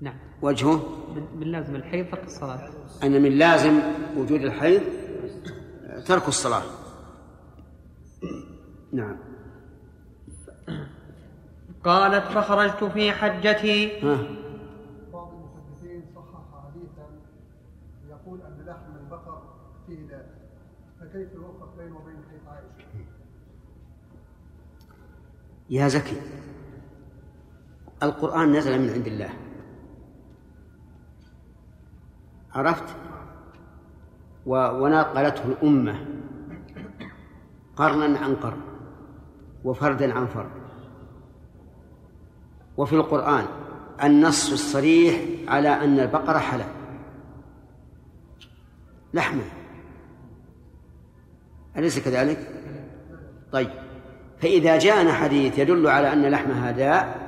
نعم. وجهه؟ من من لازم الحيض ترك الصلاة. أن من لازم وجود الحيض ترك الصلاة. نعم. قالت فخرجت في حجتي. ها. بعض المحدثين صحح حديثا يقول أن لحم البقر فيه داء فكيف يوفق بينه وبين حديث عائشة؟ يا زكي القرآن نزل من عند الله. عرفت؟ و- ونقلته الأمة. قرنا عن قرن وفردا عن فرد. وفي القرآن النص الصريح على أن البقرة حلال. لحمة. أليس كذلك؟ طيب. فإذا جاءنا حديث يدل على أن لحمها داء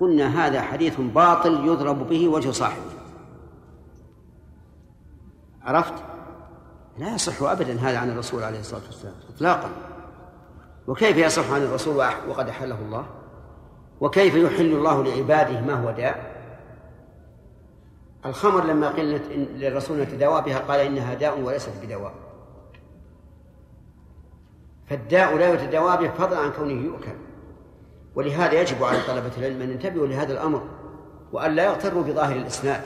قلنا هذا حديث باطل يضرب به وجه صاحبه. عرفت؟ لا يصح أبدا هذا عن الرسول عليه الصلاة والسلام إطلاقا. وكيف يصح عن الرسول وقد أحله الله؟ وكيف يحل الله لعباده ما هو داء؟ الخمر لما قيل للرسول نتداوى بها قال إنها داء وليست بدواء. فالداء لا يتداوى به فضلا عن كونه يؤكل. ولهذا يجب على طلبة العلم أن ينتبهوا لهذا الأمر وأن لا يغتروا بظاهر الإسناد.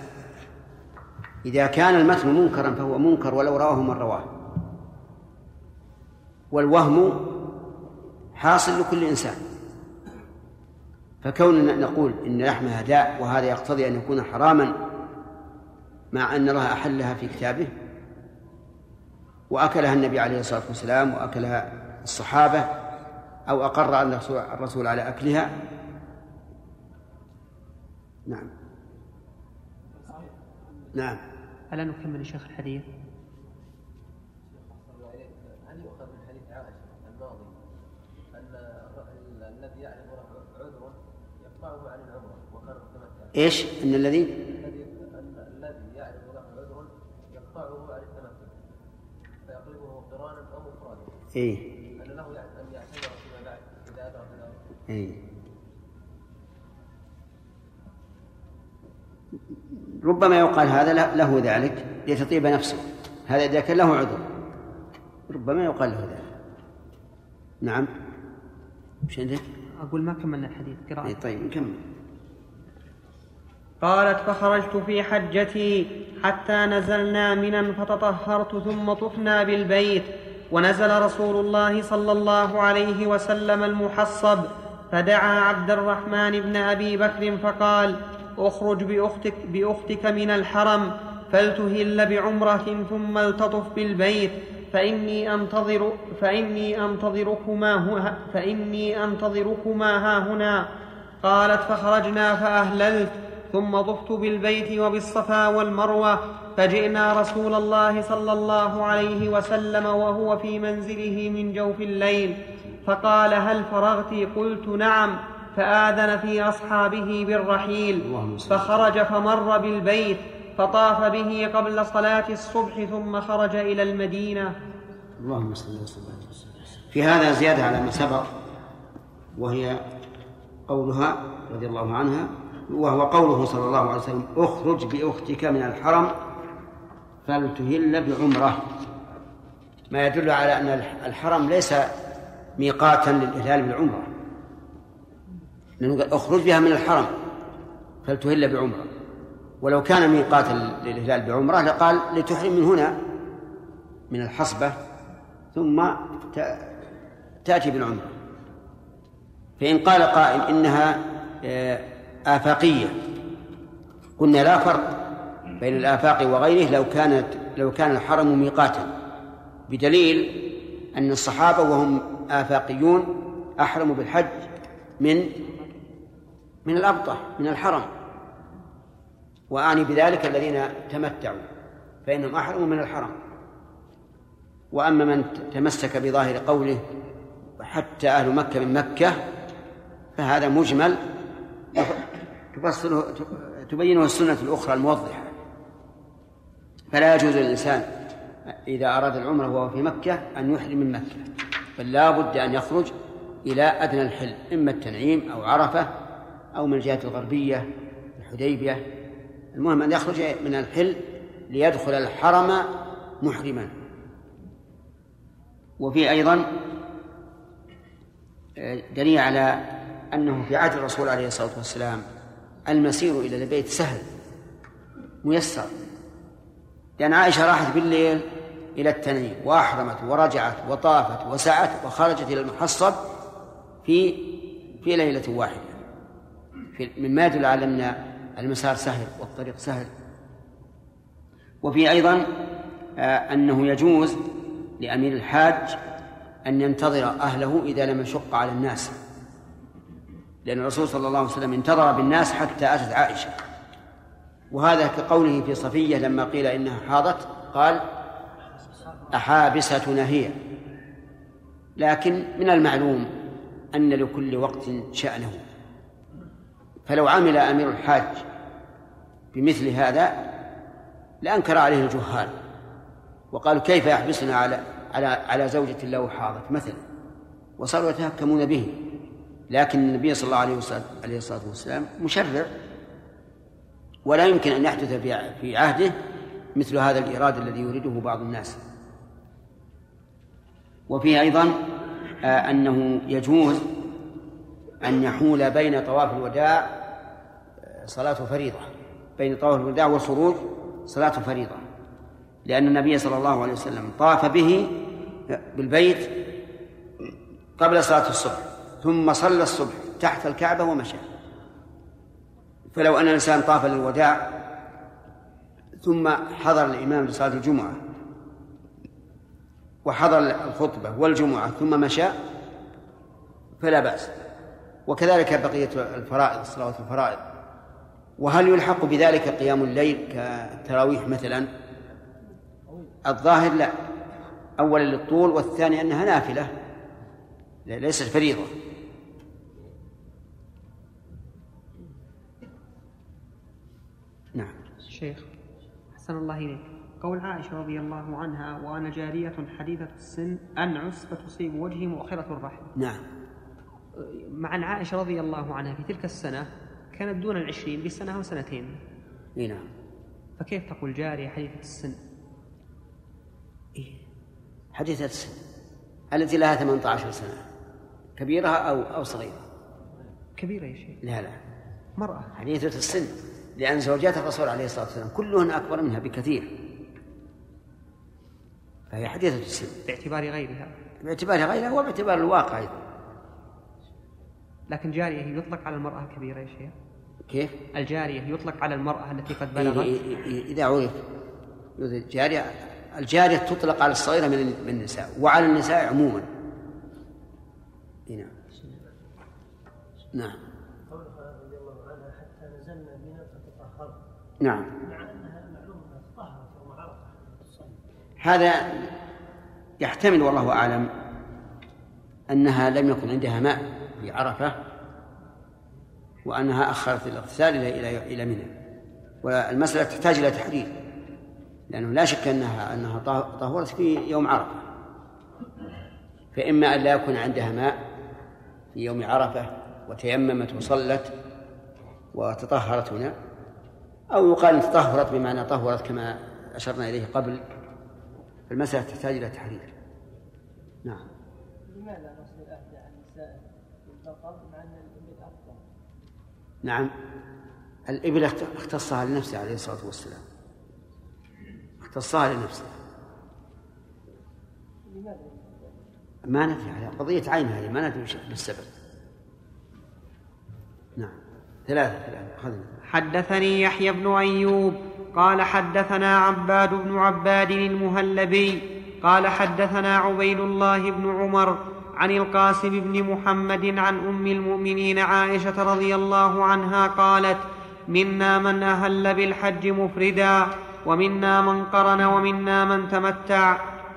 إذا كان المتن منكرا فهو منكر ولو رواه من رواه. والوهم حاصل لكل إنسان. فكوننا نقول إن لحمها داء وهذا يقتضي أن يكون حراما مع أن الله أحلها في كتابه وأكلها النبي عليه الصلاة والسلام وأكلها الصحابة أو أقر الرسول- الرسول على أكلها. نعم. نعم. ألا نكمل يا شيخ الحديث؟ هل يؤخذ من حديث عائشة الماضي أن الذي يعرف له عذر يقطعه عن العمرة وكان متمتعا إيش؟ أن الذي؟ الذي أن الذي يعرف له عذر يقطعه عن التمتع فيقلبه قرانا أو مفرادا. إيه. أن له أن يعتذر فيما بعد إذا أدرك ذلك. إيه. ربما يقال هذا له- ذلك لتطيب نفسه. هذا إذا كان له عذر. ربما يقال له ذلك. نعم. مش عندك؟ أقول ما كملنا الحديث قراءة. إيه طيب نكمل. قالت فخرجت في حجتي حتى نزلنا منا فتطهرت ثم طفنا بالبيت. ونزل رسول الله صلى الله عليه وسلم المحصب فدعا عبد الرحمن بن أبي بكر فقال اخرج باختك بأختك من الحرم فلتهل بعمرة ثم التطف بالبيت. فإني انتظر فإني أنتظركما ها فإني أنتظركما ها هنا. قالت فخرجنا فأهللت. ثم طفت بالبيت وبالصفا والمروة. فجئنا رسول الله صلى الله عليه وسلم وهو في منزله من جوف الليل. فقال هل فرغت؟ قلت نعم. فآذن في أصحابه بالرحيل. فخرج فمر بالبيت فطاف به قبل صلاة الصبح ثم خرج إلى المدينة اللهم صل وسلم. في هذا زيادة على ما سبق وهي قولها رضي الله عنها وهو قوله صلى الله عليه وسلم أخرج بأختك من الحرم فلتهل بعمرة ما يدل على أن الحرم ليس ميقاتا للإهلال بالعمرة لأنه قال اخرج بها من الحرم فلتهل بعمرة. ولو كان ميقاتا للإهلال بعمرة لقال لتحرم من هنا من الحصبة ثم تأتي بالعمرة. فإن قال قائل إنها آه، آفاقية قلنا لا فرق بين الآفاق وغيره لو كانت لو كان الحرم ميقاتا. بدليل أن الصحابة وهم آفاقيون أحرموا بالحج من من الأبطح من الحرم. وأعني بذلك الذين تمتعوا فإنهم أحرموا من الحرم. وأما من تمسك بظاهر قوله حتى أهل مكة من مكة فهذا مجمل تفصله تبينه السنة الأخرى الموضحة. فلا يجوز للإنسان إذا أراد العمرة وهو في مكة أن يحرم من مكة بل لا بد أن يخرج إلى أدنى الحل إما التنعيم أو عرفة أو من الجهة الغربية الحديبية. المهم أن يخرج من الحل ليدخل الحرم محرما. وفي أيضا آه، دليل على أنه في عهد الرسول عليه الصلاة والسلام المسير إلى البيت سهل ميسر. لأن عائشة راحت بالليل إلى التنعيم وأحرمت ورجعت وطافت وسعت وخرجت إلى المحصب في في ليلة واحدة. مما يدل على أن المسار سهل والطريق سهل. وفي أيضا آه، أنه يجوز لأمير الحاج أن ينتظر أهله إذا لم يشق على الناس. لأن الرسول صلى الله عليه وسلم انتظر بالناس حتى أتت عائشة. وهذا كقوله في صفية لما قيل إنها حاضت قال أحابستنا هي لكن من المعلوم أن لكل وقت شأنه. فلو عمل أمير الحاج بمثل هذا لأنكر عليه الجهال وقالوا كيف يحبسنا على على على زوجة له حاضت مثلا؟ وصاروا يتهكمون به. لكن النبي صلى الله عليه عليه الصلاة والسلام مشرع. ولا يمكن أن يحدث في عهده مثل هذا الإيراد الذي يريده بعض الناس. وفيه أيضا آه، أنه يجوز أن يحول بين طواف الوداع صلاة فريضة بين طواف الوداع والخروج صلاة فريضة لأن النبي صلى الله عليه وسلم طاف به بالبيت قبل صلاة الصبح ثم صلى الصبح تحت الكعبة ومشى. فلو أن الإنسان طاف للوداع ثم حضر الإمام لصلاة الجمعة وحضر الخطبة والجمعة ثم مشى فلا بأس. وكذلك بقية الفرائض صلوات الفرائض. وهل يلحق بذلك قيام الليل كالتراويح مثلا؟ الظاهر لا. أولا للطول والثاني أنها نافلة. ليست فريضة. نعم. شيخ أحسن الله إليك. قول عائشة رضي الله عنها وأنا جارية حديثة السن أنعس فتصيب وجهي مؤخرة الرحم. نعم. مع عائشة رضي الله عنها في تلك السنة كانت دون العشرين بسنة وسنتين إي نعم. فكيف تقول جارية حديثة السن؟ إيه؟ حديثة السن التي لها 18 سنة. كبيرة أو أو صغيرة؟ كبيرة يا شيخ. لا لا. مرأة. حديثة السن لأن زوجات الرسول عليه الصلاة والسلام كلهن أكبر منها بكثير. فهي حديثة السن. باعتبار غيرها. باعتبار غيرها وباعتبار الواقع أيضا. لكن جارية يطلق على المرأة الكبيرة يا شيخ. كيف؟ الجارية يطلق على المرأة التي قد إيه، بلغت. إيه، إيه، إذا عرف. الجارية الجارية تطلق على الصغيرة من من النساء وعلى النساء عموما. نعم. نعم. رضي الله عنها حتى نزلنا بنا فتطهرت نعم. هذا يحتمل والله أعلم أنها لم يكن عندها ماء في عرفة. وأنها أخرت الإغتسال إلى إلى إلى منى. والمسألة تحتاج إلى تحديد لأنه لا شك أنها أنها طهرت في يوم عرفة. فإما أن لا يكون عندها ماء في يوم عرفة وتيممت وصلت وتطهرت هنا أو يقال تطهرت بمعنى طهرت كما أشرنا إليه قبل. المسألة تحتاج إلى تحرير نعم. لماذا نصل الأهدى عن النساء ينتقض مع أن الإبل أفضل؟ نعم. الإبل اختصها لنفسه عليه الصلاة والسلام. اختصها لنفسه؟ ما ندري على قضية عين هذه ما ندري بالسبب. نعم. ثلاثة ثلاثة. حدثني يحيى بن أيوب قال حدثنا عباد بن عباد المهلبي قال حدثنا عبيد الله بن عمر عن القاسم بن محمد عن أم المؤمنين عائشة رضي الله عنها قالت منا من أهل بالحج مفردا ومنا من قرن ومنا من تمتع.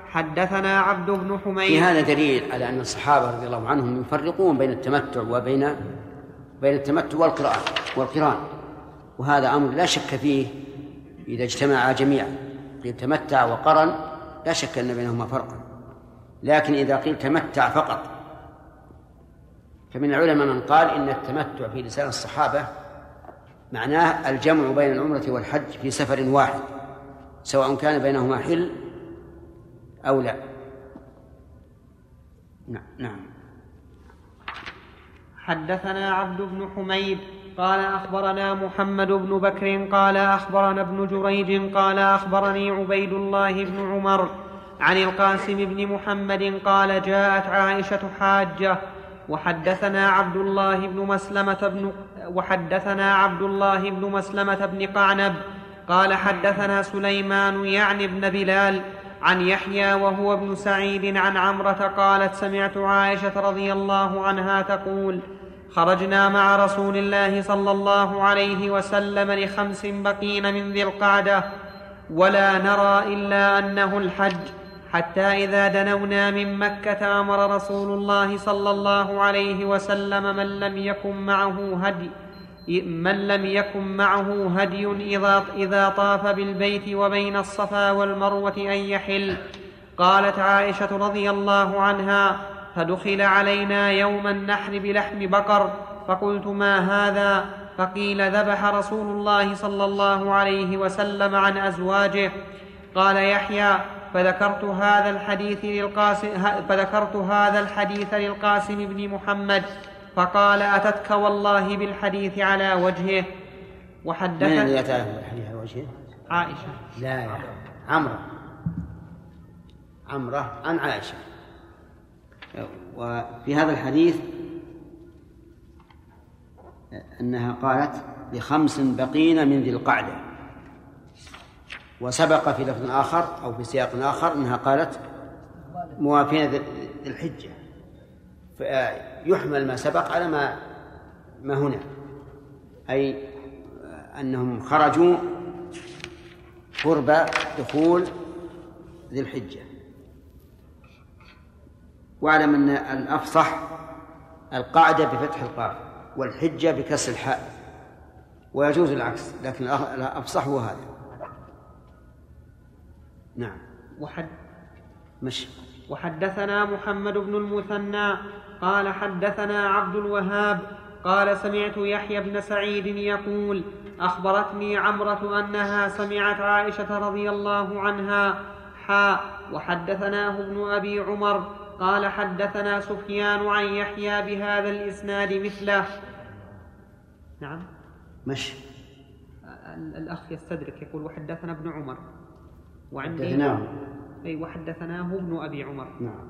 حدثنا عبد بن في حميد هذا دليل على أن الصحابة رضي الله عنهم يفرقون بين التمتع وبين بين التمتع والقران والقران وهذا أمر لا شك فيه إذا اجتمعا جميعا. تمتع وقرن لا شك أن بينهما فرقا. لكن إذا قيل تمتع فقط. فمن العلماء من قال إن التمتع في لسان الصحابة معناه الجمع بين العمرة والحج في سفر واحد سواء كان بينهما حل أو لا. نعم نعم. حدثنا عبد بن حميد قال أخبرنا محمد بن بكر قال أخبرنا ابن جريج قال أخبرني عبيد الله بن عمر عن القاسم بن محمد قال جاءت عائشة حاجة وحدثنا عبد الله بن مسلمة بن وحدثنا عبد الله بن مسلمة بن قعنب قال حدثنا سليمان يعني ابن بلال عن يحيى وهو ابن سعيد عن عمرة قالت سمعت عائشة رضي الله عنها تقول خرجنا مع رسول الله صلى الله عليه وسلم لخمس بقين من ذي القعدة ولا نرى إلا أنه الحج. حتى إذا دنونا من مكة أمر رسول الله صلى الله عليه وسلم من لم يكن معه هدي من لم يكن معه هدي إذا, إذا طاف بالبيت وبين الصفا والمروة أن يحل. قالت عائشة رضي الله عنها فدخل علينا يوم النحر بلحم بقر فقلت ما هذا؟ فقيل ذبح رسول الله صلى الله عليه وسلم عن أزواجه. قال يحيى فذكرت هذا الحديث للقاسم فذكرت هذا الحديث للقاسم بن محمد فقال أتتك والله بالحديث على وجهه. وحدث من الذي أتاه بالحديث على وجهه؟ عائشة. لا يا عمرة. عمرة عن عائشة. وفي هذا الحديث أنها قالت لخمس بقين من ذي القعدة. وسبق في لفظ آخر أو في سياق آخر أنها قالت موافين ذي الحجة. فيحمل ما سبق على ما ما هنا. أي أنهم خرجوا قرب دخول ذي الحجة. واعلم أن الأفصح القاعدة بفتح القاف والحجة بكسر الحاء. ويجوز العكس لكن الأفصح هو هذا. نعم. وحد مش وحدثنا محمد بن المثنى قال حدثنا عبد الوهاب قال سمعت يحيى بن سعيد يقول أخبرتني عمرة أنها سمعت عائشة رضي الله عنها حاء وحدثناه ابن أبي عمر قال حدثنا سفيان عن يحيى بهذا الإسناد مثله. نعم. مش الأخ يستدرك يقول وحدثنا ابن عمر. وعندي حدثناه. أي وحدثناه ابن أبي عمر. نعم.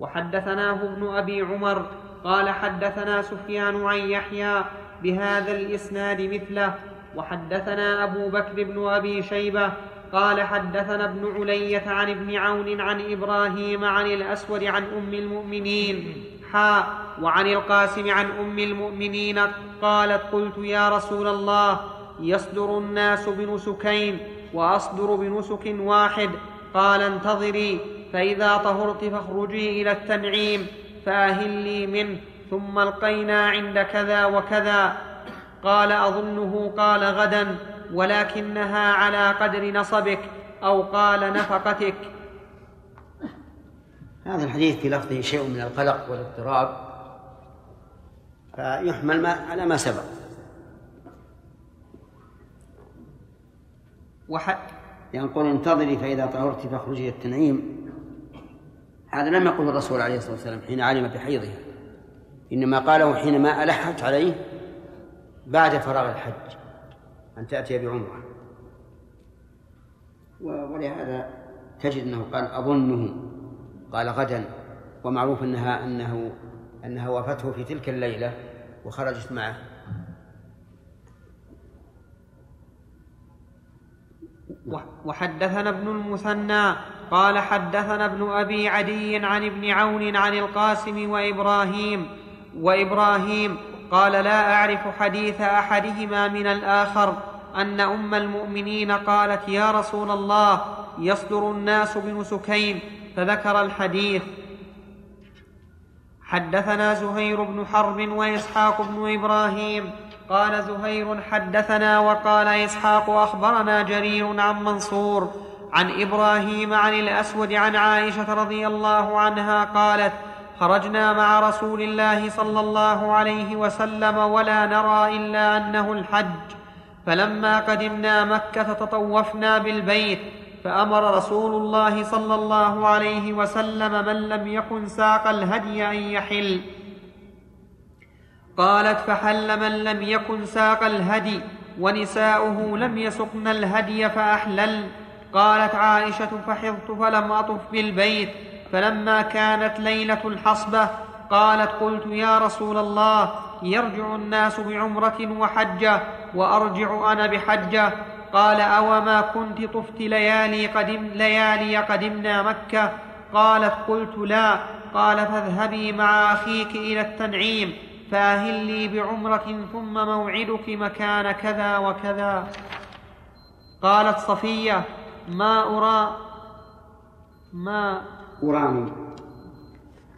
وحدثناه ابن أبي عمر. قال حدثنا سفيان عن يحيى بهذا الإسناد مثله. وحدثنا أبو بكر بن أبي شيبة. قال حدثنا ابن علية عن ابن عون عن إبراهيم عن الأسود عن أم المؤمنين. حاء وعن القاسم عن أم المؤمنين. قالت قلت يا رسول الله يصدر الناس بنسكين وأصدر بنسك واحد. قال انتظري فإذا طهرت فاخرجي إلى التنعيم فأهلي منه ثم ألقينا عند كذا وكذا. قال أظنه قال غدا ولكنها على قدر نصبك أو قال نفقتك. هذا الحديث في لفظه شيء من القلق والاضطراب فيحمل ما على ما سبق. وح... ينقل انتظري فإذا طهرت فاخرجي التنعيم. هذا لم يقله الرسول عليه الصلاة والسلام حين علم بحيضها. إنما قاله حينما ألحت عليه بعد فراغ الحج أن تأتي بعمرة. ولهذا تجد أنه قال أظنه قال غدا. ومعروف أنها أنه أنها وافته في تلك الليلة وخرجت معه. وحدثنا ابن المثنى قال حدثنا ابن أبي عدي عن ابن عون عن القاسم وإبراهيم وإبراهيم قال لا أعرف حديث أحدهما من الآخر أن أم المؤمنين قالت يا رسول الله يصدر الناس بنسكين فذكر الحديث. حدثنا زهير بن حرب وإسحاق بن إبراهيم قال زهير حدثنا وقال إسحاق أخبرنا جرير عن منصور عن إبراهيم عن الأسود عن عائشة رضي الله عنها قالت خرجنا مع رسول الله صلى الله عليه وسلم ولا نرى إلا أنه الحج فلما قدمنا مكة تطوفنا بالبيت فأمر رسول الله صلى الله عليه وسلم من لم يكن ساق الهدي أن يحل. قالت فحل من لم يكن ساق الهدي ونساؤه لم يسقن الهدي فأحلل. قالت عائشة فحضت فلم أطف بالبيت فلما كانت ليلة الحصبة قالت قلت يا رسول الله يرجع الناس بعمرة وحجه وأرجع أنا بحجه قال أوما كنت طفت ليالي قدم ليالي قدمنا مكة؟ قالت قلت لا. قال فاذهبي مع أخيك إلى التنعيم. فاهلي بعمرة ثم موعدك مكان كذا وكذا. قالت صفية ما أرى ما أراني.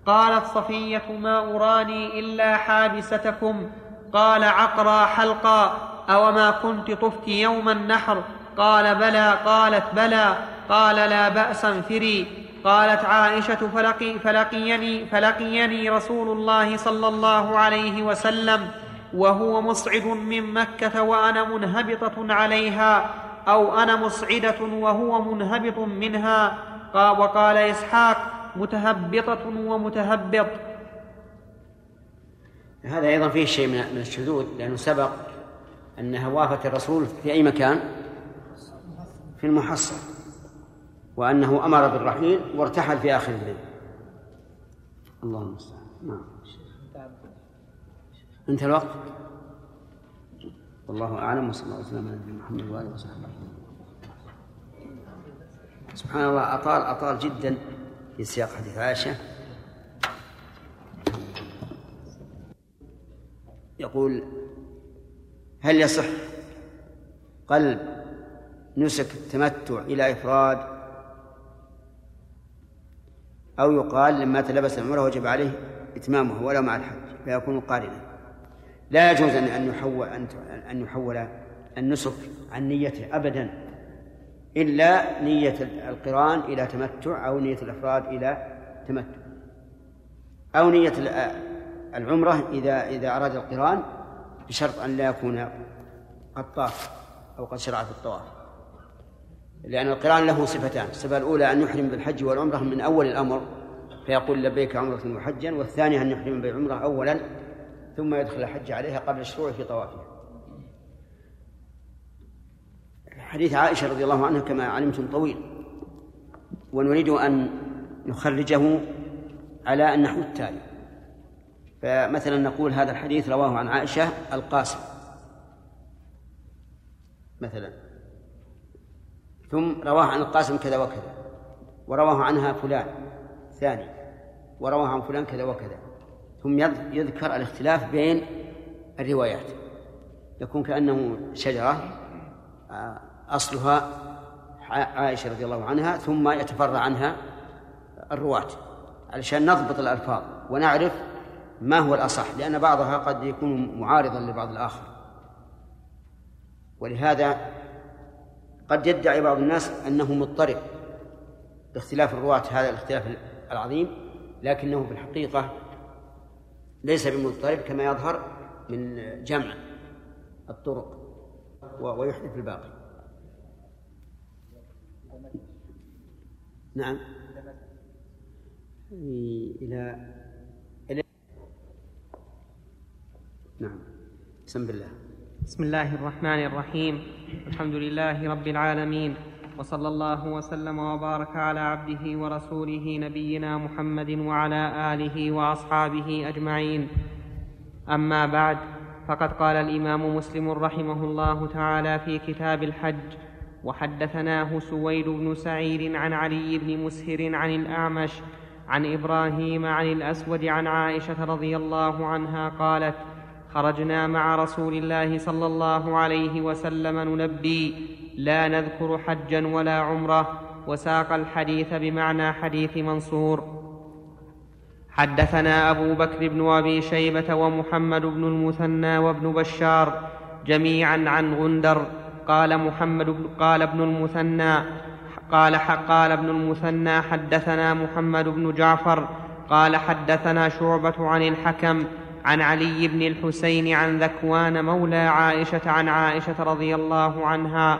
قالت صفية ما أراني إلا حابستكم. قال عقرى حلقا أوما كنت طفت يوم النحر؟ قال بلى. قالت بلى. قال لا بأس انفري. قالت عائشة فلقي فلقيني فلقيني رسول الله صلى الله عليه وسلم وهو مصعد من مكة وأنا منهبطة عليها أو أنا مصعدة وهو منهبط منها. وقال إسحاق متهبطة ومتهبط. هذا أيضا فيه شيء من الشذوذ لأنه سبق أنها وافت الرسول في أي مكان؟ في المحصن. وأنه أمر بالرحيل وارتحل في آخر الليل. اللهم المستعان نعم. انتهى الوقت؟ والله أعلم وصلى الله وسلم على نبينا محمد وآله وصحبه سبحان الله أطال أطال جدا في سياق حديث عائشة. يقول هل يصح قلب نسك التمتع إلى إفراد أو يقال لما تلبس العمرة وجب عليه إتمامه ولو مع الحج فيكون قارنا. لا يجوز أن أن يحول أن يحول النسك عن نيته أبدا إلا نية القران إلى تمتع أو نية الإفراد إلى تمتع. أو نية العمرة إذا إذا أراد القران بشرط أن لا يكون قد طاف أو قد شرع في الطواف. لأن القرآن له صفتان الصفة الأولى أن يحرم بالحج والعمرة من أول الأمر فيقول لبيك عمرة وحجا والثانية أن يحرم بالعمرة أولا ثم يدخل الحج عليها قبل الشروع في طوافها. حديث عائشة رضي الله عنها كما علمتم طويل ونريد أن نخرجه على النحو التالي. فمثلا نقول هذا الحديث رواه عن عائشة القاسم مثلا. ثم رواه عن القاسم كذا وكذا ورواه عنها فلان ثاني ورواه عن فلان كذا وكذا. ثم يذكر الاختلاف بين الروايات. يكون كأنه شجرة آه، أصلها عائشة رضي الله عنها ثم يتفرع عنها الرواة. علشان نضبط الألفاظ ونعرف ما هو الأصح لأن بعضها قد يكون معارضا لبعض الآخر. ولهذا قد يدعي بعض الناس أنه مضطرب باختلاف الرواة هذا الاختلاف العظيم لكنه في الحقيقة ليس بمضطرب كما يظهر من جمع الطرق ويحدث الباقي. نعم. إلى إلى نعم. بسم الله. بسم الله الرحمن الرحيم. الحمد لله رب العالمين. وصلى الله وسلم وبارك على عبده ورسوله نبينا محمد وعلى آله وأصحابه أجمعين. أما بعد فقد قال الإمام مسلم رحمه الله تعالى في كتاب الحج وحدثناه سويد بن سعيد عن علي بن مسهر عن الأعمش عن إبراهيم عن الأسود عن عائشة رضي الله عنها قالت خرجنا مع رسول الله صلى الله عليه وسلم نلبي لا نذكر حجا ولا عمرة وساق الحديث بمعنى حديث منصور. حدثنا أبو بكر بن أبي شيبة ومحمد بن المثنى وابن بشار جميعا عن غندر. قال محمد بن قال ابن المثنى قال قال ابن المثنى حدثنا محمد بن جعفر قال حدثنا شعبة عن الحكم عن علي بن الحسين عن ذكوان مولى عائشة عن عائشة رضي الله عنها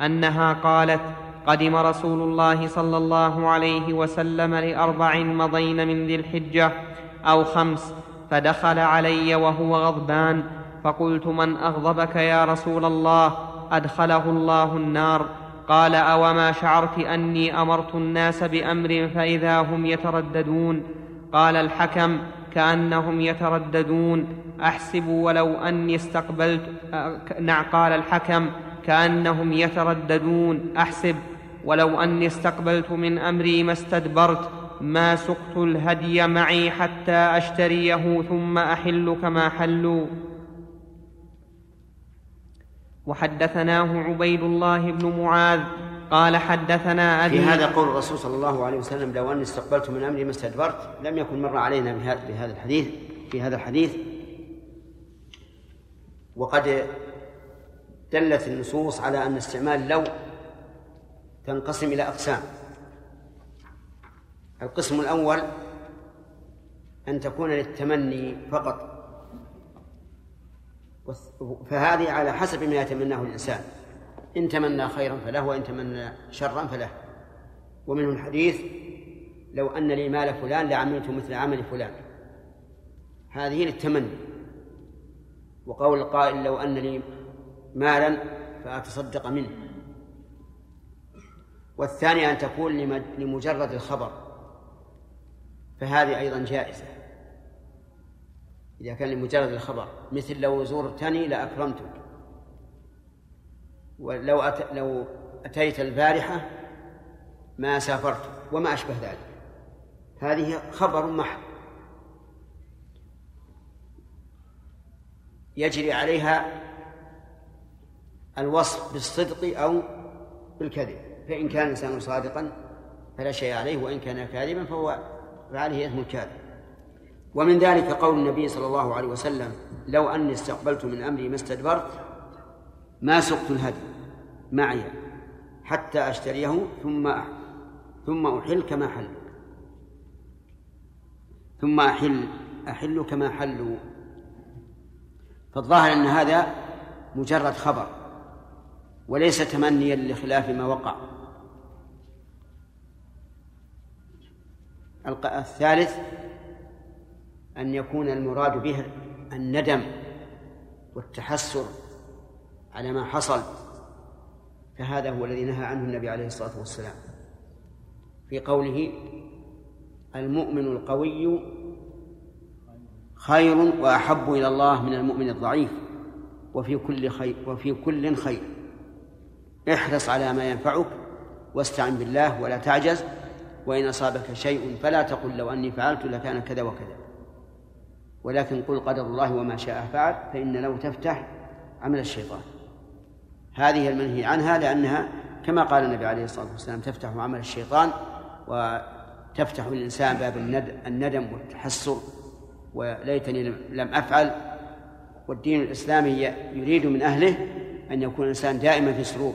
أنها قالت قدم رسول الله صلى الله عليه وسلم لأربع مضين من ذي الحجة أو خمس فدخل علي وهو غضبان فقلت من أغضبك يا رسول الله؟ أدخله الله النار. قال أوما شعرت أني أمرت الناس بأمر فإذا هم يترددون؟ قال الحكم كأنهم يترددون. أحسب ولو أني استقبلت نعم قال الحكم كأنهم يترددون. أحسب ولو أني استقبلت من أمري ما استدبرت ما سقت الهدي معي حتى أشتريه ثم أحل كما حلوا. وحدثناه عبيد الله بن معاذ قال حدثنا أبي في هذا قول الرسول صلى الله عليه وسلم لو أني استقبلت من أمري ما استدبرت لم يكن مر علينا بهذا الحديث في هذا الحديث. وقد دلت النصوص على أن استعمال لو تنقسم إلى أقسام. القسم الأول أن تكون للتمني فقط فهذه على حسب ما يتمناه الإنسان. إن تمنى خيرا فله وإن تمنى شرا فله. ومنه الحديث لو أن لي مال فلان لعملت مثل عمل فلان. هذه للتمني. وقول القائل لو أن لي مالا فأتصدق منه. والثاني أن تكون لمجرد الخبر. فهذه أيضا جائزة. إذا كان لمجرد الخبر. مثل لو زرتني لأكرمتك. ولو أت... لو أتيت البارحة ما سافرت وما أشبه ذلك. هذه خبر محض. يجري عليها الوصف بالصدق أو بالكذب. فإن كان الإنسان صادقا فلا شيء عليه وإن كان كاذبا فهو فعليه إثم الكاذب. ومن ذلك قول النبي صلى الله عليه وسلم لو أني استقبلت من أمري ما استدبرت ما سقت الهدي معي حتى أشتريه ثم ثم أحل كما حل. ثم أحل. أحل كما حلوا فالظاهر أن هذا مجرد خبر وليس تمنيا لخلاف ما وقع. الثالث أن يكون المراد به الندم والتحسر على ما حصل. فهذا هو الذي نهى عنه النبي عليه الصلاة والسلام. في قوله المؤمن القوي خير وأحب إلى الله من المؤمن الضعيف. وفي كل خير وفي كل خير. احرص على ما ينفعك واستعن بالله ولا تعجز. وإن أصابك شيء فلا تقل لو أني فعلت لكان كذا وكذا. ولكن قل قدر الله وما شاء فعل فإن لو تفتح عمل الشيطان. هذه المنهي عنها لأنها كما قال النبي عليه الصلاة والسلام تفتح عمل الشيطان وتفتح للإنسان باب الندم والتحسر. وليتني لم أفعل. والدين الإسلامي يريد من أهله أن يكون الإنسان دائما في سرور.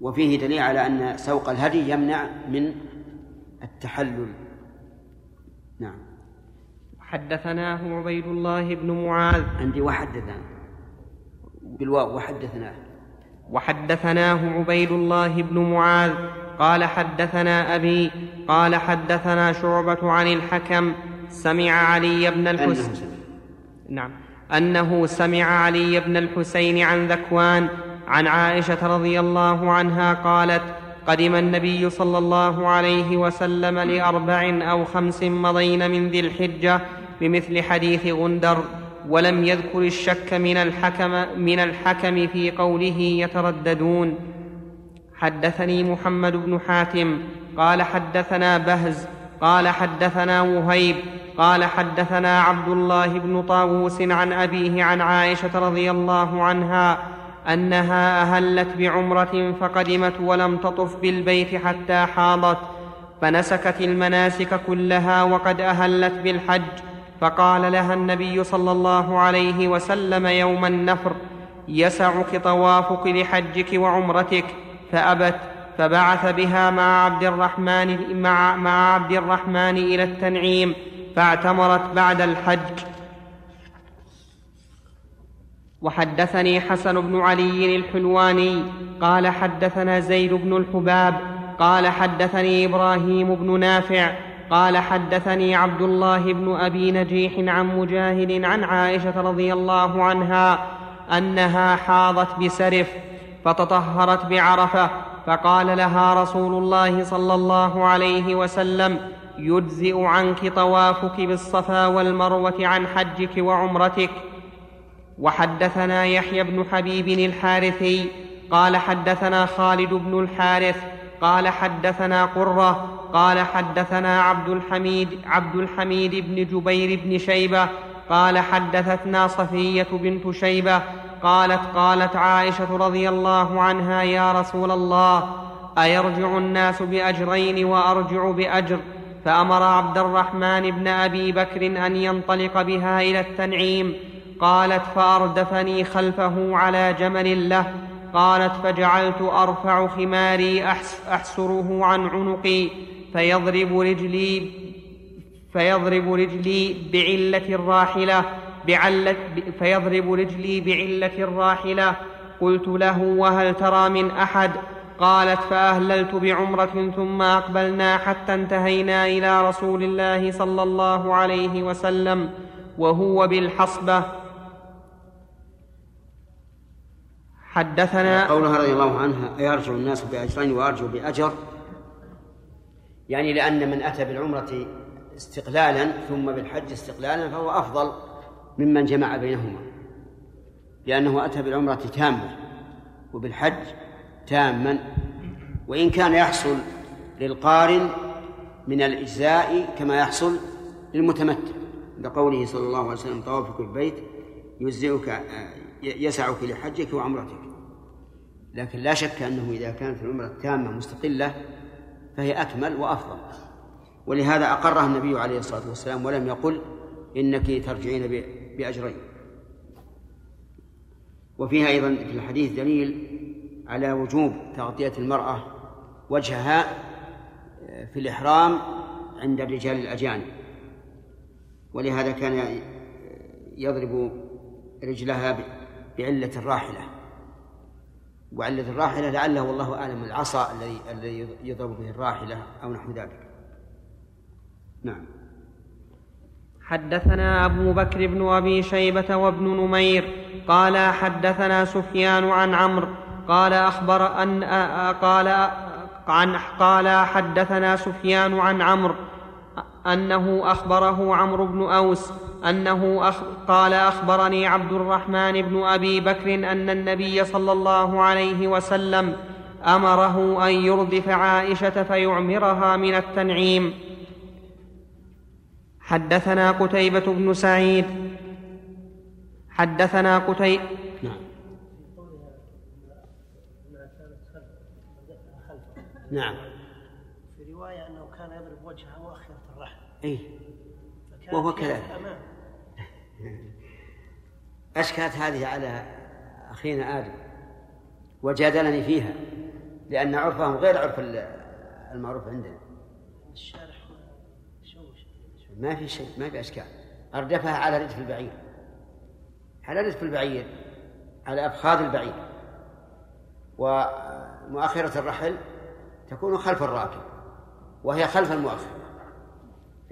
وفيه دليل على أن سوق الهدي يمنع من التحلل. حدثناه عبيد الله بن معاذ. عندي وحدثنا. بالواو وحدثناه وحدثناه عبيد الله بن معاذ. قال حدثنا أبي قال حدثنا شعبة عن الحكم سمع علي بن الحسين نعم. أنه سمع علي بن الحسين عن ذكوان عن عائشة رضي الله عنها قالت قدم النبي صلى الله عليه وسلم لأربع أو خمس مضين من ذي الحجة بمثل حديث غندر ولم يذكر الشك من الحكم من الحكم في قوله يترددون. حدثني محمد بن حاتم قال حدثنا بهز قال حدثنا وهيب قال حدثنا عبد الله بن طاووس عن أبيه عن عائشة رضي الله عنها أنها أهلت بعمرة فقدمت ولم تطف بالبيت حتى حاضت فنسكت المناسك كلها وقد أهلت بالحج. فقال لها النبي صلى الله عليه وسلم يوم النفر يسعك طوافك لحجك وعمرتك. فأبت فبعث بها مع عبد الرحمن مع, مع عبد الرحمن إلى التنعيم فاعتمرت بعد الحج. وحدثني حسن بن علي الحلواني قال حدثنا زيد بن الحباب قال حدثني إبراهيم بن نافع قال حدثني عبد الله بن أبي نجيح عن مجاهد عن عائشة رضي الله عنها أنها حاضت بسرف فتطهرت بعرفة فقال لها رسول الله صلى الله عليه وسلم يجزئ عنك طوافك بالصفا والمروة عن حجك وعمرتك. وحدثنا يحيى بن حبيب الحارثي قال حدثنا خالد بن الحارث قال حدثنا قرة قال حدثنا عبد الحميد عبد الحميد بن جبير بن شيبة قال حدثتنا صفية بنت شيبة قالت قالت عائشة رضي الله عنها يا رسول الله أيرجع الناس بأجرين وأرجع بأجر؟ فأمر عبد الرحمن بن أبي بكر أن ينطلق بها إلى التنعيم. قالت فأردفني خلفه على جمل له. قالت فجعلت أرفع خماري أحسره عن عنقي. فيضرب رجلي فيضرب رجلي بعلة الراحلة بعلة فيضرب رجلي بعلة الراحلة. قلت له وهل ترى من أحد؟ قالت فأهللت بعمرة ثم أقبلنا حتى انتهينا إلى رسول الله صلى الله عليه وسلم وهو بالحصبة. حدثنا قولها رضي الله عنها يرجع الناس بأجرين وأرجو بأجر. يعني لأن من أتى بالعمرة استقلالا ثم بالحج استقلالا فهو أفضل ممن جمع بينهما. لأنه أتى بالعمرة تامة وبالحج تاما. وإن كان يحصل للقارن من الإجزاء كما يحصل للمتمتع. لقوله صلى الله عليه وسلم طوافك البيت يجزئك يسعك لحجك وعمرتك. لكن لا شك أنه إذا كانت العمرة التامة مستقلة فهي أكمل وأفضل. ولهذا أقرها النبي عليه الصلاة والسلام ولم يقل إنك ترجعين بأجرين. وفيها أيضا في الحديث دليل على وجوب تغطية المرأة وجهها في الإحرام عند الرجال الأجانب. ولهذا كان يضرب رجلها بعلة الراحلة. وعلة الراحلة لعله والله أعلم العصا الذي الذي يضرب به الراحلة أو نحو ذلك. نعم. حدثنا أبو بكر بن أبي شيبة وابن نمير قال حدثنا سفيان عن عمرو قال أخبر أن قال عن قال حدثنا سفيان عن عمرو أنه أخبره عمرو بن أوس أنه أخ قال أخبرني عبد الرحمن بن أبي بكر أن النبي صلى الله عليه وسلم أمره أن يردف عائشة فيعمرها من التنعيم. حدثنا قتيبة بن سعيد. حدثنا قتيبة. نعم. نعم في رواية أنه كان يضرب وجهه مؤخرة أي وهو كذلك. أشكلت هذه على أخينا آدم وجادلني فيها لأن عرفهم غير عرف المعروف عندنا. الشارح ما في شيء ما في أشكال. أردفها على ردف البعير. على ردف البعير على أفخاذ البعير. ومؤخرة الرحل تكون خلف الراكب وهي خلف المؤخرة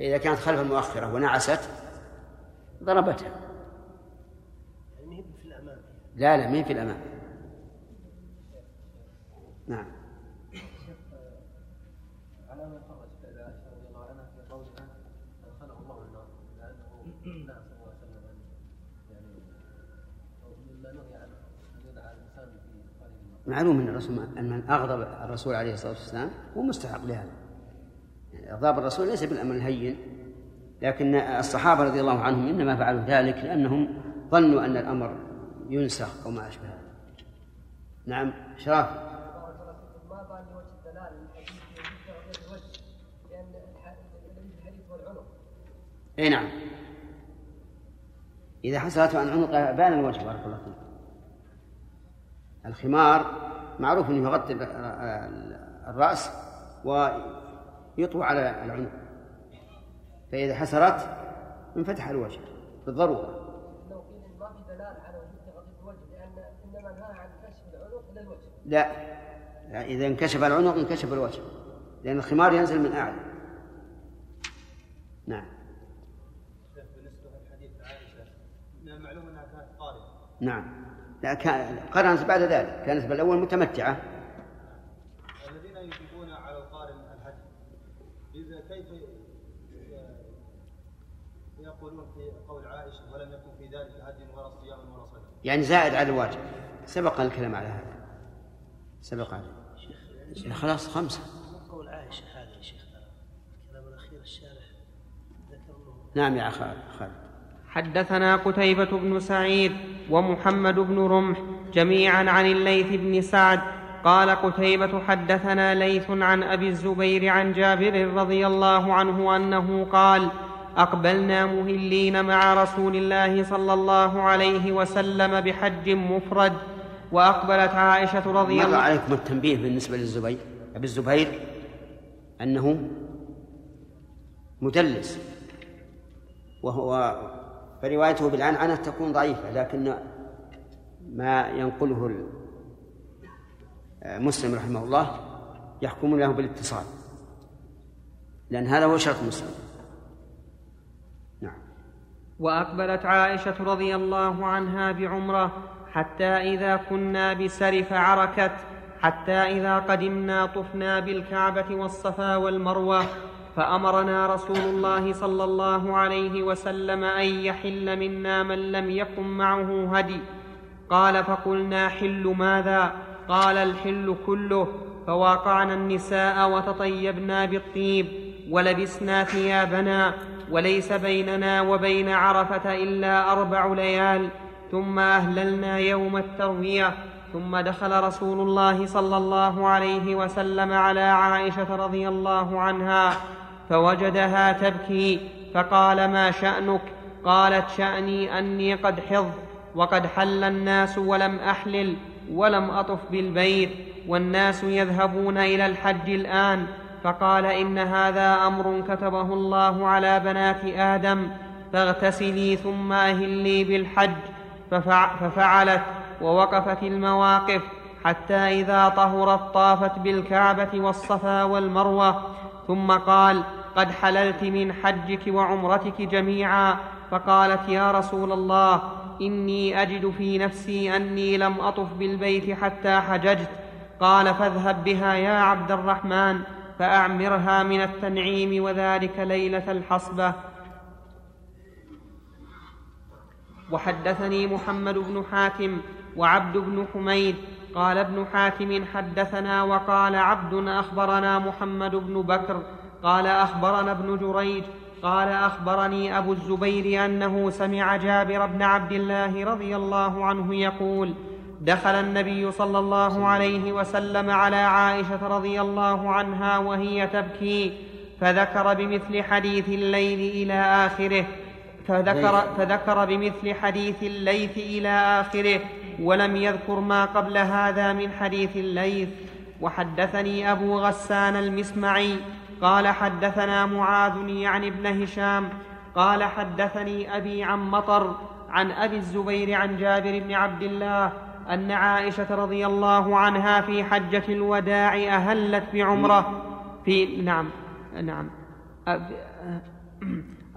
فإذا كانت خلف المؤخرة ونعست ضربتها. يعني في الأمام. لا لا مين في الأمام. نعم. معلوم أن الرسول أن من أغضب الرسول عليه الصلاة والسلام هو مستحق لهذا. اغضاب الرسول ليس بالأمر الهين لكن الصحابة رضي الله عنهم إنما فعلوا ذلك لأنهم ظنوا أن الأمر ينسخ أو ما أشبه ذلك. نعم شراف إي نعم. إذا حصلت عن عنق بان الوجه بارك الله فيك. الخمار معروف إنه يغطي ال- ال- ويطوى على العنق فإذا حسرت انفتح الوجه بالضرورة لو قيل ما في دلالة على وجود تغطية الوجه لأن إنما نهى عن كشف العنق إلى الوجه. لا. إذا انكشف العنق انكشف الوجه. لأن الخمار ينزل من أعلى. نعم. بالنسبة لحديث عائشة من المعلوم أنها كانت قارئة. نعم. لا كان قرنت بعد ذلك. كانت بالأول متمتعة الذين يجيبون على القارئ الهدي إذا كيف يقولون في قول عائشة ولم يكن في ذلك هدي ولا صيام ولا صلاة يعني زائد على الواجب. سبق الكلام على هذا. سبق عليه. خلاص خمسة. قول عائشة هذا يا شيخ الكلام الأخير الشارح ذكر نعم يا خالد. حدثنا قتيبة بن سعيد ومحمد بن رمح جميعا عن الليث بن سعد. قال قتيبة حدثنا ليث عن أبي الزبير عن جابر رضي الله عنه أنه قال أقبلنا مهلين مع رسول الله صلى الله عليه وسلم بحج مفرد وأقبلت عائشة رضي الله عليكم التنبيه بالنسبة للزبير؟ أبي الزبير أنه مدلس وهو فروايته بالعنعنة تكون ضعيفة لكن ما ينقله مسلم رحمه الله يحكم له بالاتصال لأن هذا هو شرط مسلم وأقبلت عائشة رضي الله عنها بعمرة حتى إذا كنا بسرف عركت حتى إذا قدمنا طفنا بالكعبة والصفا والمروة فأمرنا رسول الله صلى الله عليه وسلم أن يحل منا من لم يكن معه هدي. قال فقلنا حل ماذا؟ قال الحل كله فواقعنا النساء وتطيبنا بالطيب ولبسنا ثيابنا وليس بيننا وبين عرفة إلا أربع ليال ثم أهللنا يوم التروية ثم دخل رسول الله صلى الله عليه وسلم على عائشة رضي الله عنها فوجدها تبكي فقال ما شأنك؟ قالت شأني أني قد حضت وقد حل الناس ولم أحلل ولم أطف بالبيت والناس يذهبون إلى الحج الآن فقال إن هذا أمر كتبه الله على بنات آدم فاغتسلي ثم أهلي بالحج ففع ففعلت ووقفت المواقف حتى إذا طهرت طافت بالكعبة والصفا والمروة ثم قال قد حللت من حجك وعمرتك جميعا فقالت يا رسول الله إني أجد في نفسي أني لم أطف بالبيت حتى حججت قال فاذهب بها يا عبد الرحمن. فأعمرها من التنعيم وذلك ليلة الحصبة. وحدثني محمد بن حاتم وعبد بن حميد قال ابن حاتم حدثنا وقال عبد أخبرنا محمد بن بكر قال أخبرنا ابن جريج قال أخبرني أبو الزبير أنه سمع جابر بن عبد الله رضي الله عنه يقول دخل النبي صلى الله عليه وسلم على عائشة رضي الله عنها وهي تبكي فذكر بمثل حديث الليل إلى آخره فذكر, فذكر بمثل حديث الليث إلى آخره ولم يذكر ما قبل هذا من حديث الليث. وحدثني أبو غسان المسمعي قال حدثنا معاذ يعني ابن هشام قال حدثني أبي عن مطر عن أبي الزبير عن جابر بن عبد الله أن عائشة رضي الله عنها في حجة الوداع أهلت بعمرة في نعم نعم.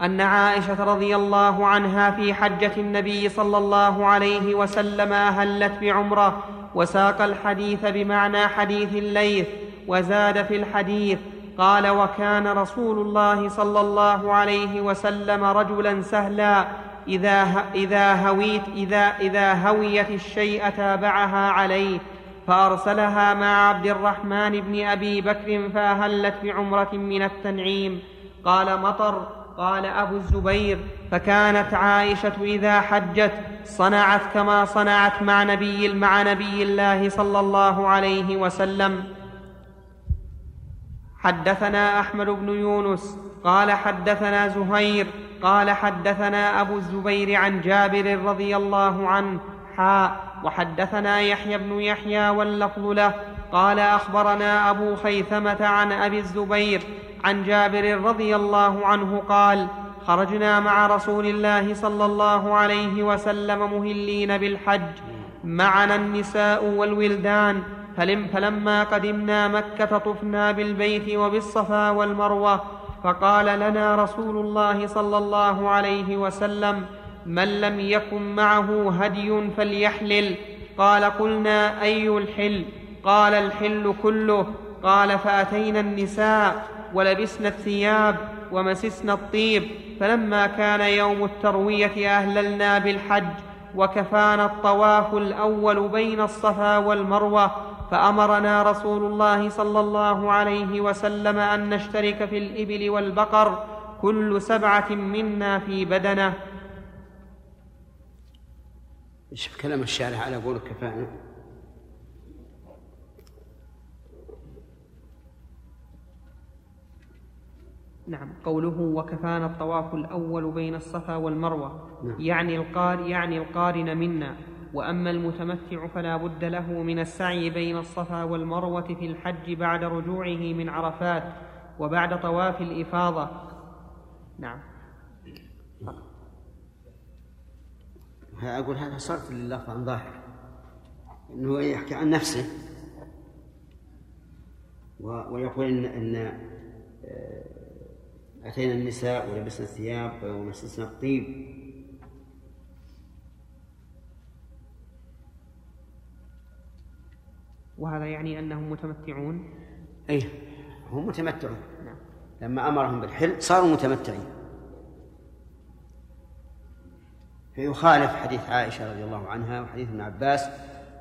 أن عائشة رضي الله عنها في حجة النبي صلى الله عليه وسلم أهلت بعمرة وساق الحديث بمعنى حديث الليث وزاد في الحديث قال وكان رسول الله صلى الله عليه وسلم رجلا سهلا إذا, إذا, هويت إذا, إذا هويت الشيء تابعها عليه فأرسلها مع عبد الرحمن بن أبي بكر فأهلت بعمرة من التنعيم. قال مطر قال أبو الزبير فكانت عائشة إذا حجت صنعت كما صنعت مع نبي مع نبي الله صلى الله عليه وسلم. حدثنا أحمد بن يونس قال حدثنا زهير قال حدثنا أبو الزبير عن جابر رضي الله عنه حاء وحدثنا يحيى بن يحيى واللفظ له قال أخبرنا أبو خيثمة عن أبي الزبير عن جابر رضي الله عنه قال خرجنا مع رسول الله صلى الله عليه وسلم مهلين بالحج معنا النساء والولدان فلم فلما قدمنا مكة طفنا بالبيت وبالصفا والمروة فقال لنا رسول الله صلى الله عليه وسلم من لم يكن معه هدي فليحلل. قال قلنا أي الحل؟ قال الحل كله. قال فأتينا النساء ولبسنا الثياب ومسسنا الطيب فلما كان يوم التروية أهللنا بالحج وكفانا الطواف الأول بين الصفا والمروة فأمرنا رسول الله صلى الله عليه وسلم أن نشترك في الإبل والبقر كل سبعة منا في بدنه. شوف كلام الشارع على قول كفانا نعم قوله وكفانا الطواف الأول بين الصفا والمروة. نعم. يعني القار يعني القارن منا. وأما المتمتع فلا بد له من السعي بين الصفا والمروة في الحج بعد رجوعه من عرفات وبعد طواف الإفاضة. نعم. أقول هذا صرف لللفظ عن ظاهر. أنه يحكي عن نفسه. ويقول إن, إن آه، أتينا النساء ولبسنا الثياب ومسسنا الطيب. وهذا يعني أنهم متمتعون؟ أي هم متمتعون. نعم. لما أمرهم بالحل صاروا متمتعين. فيخالف حديث عائشة رضي الله عنها وحديث ابن عباس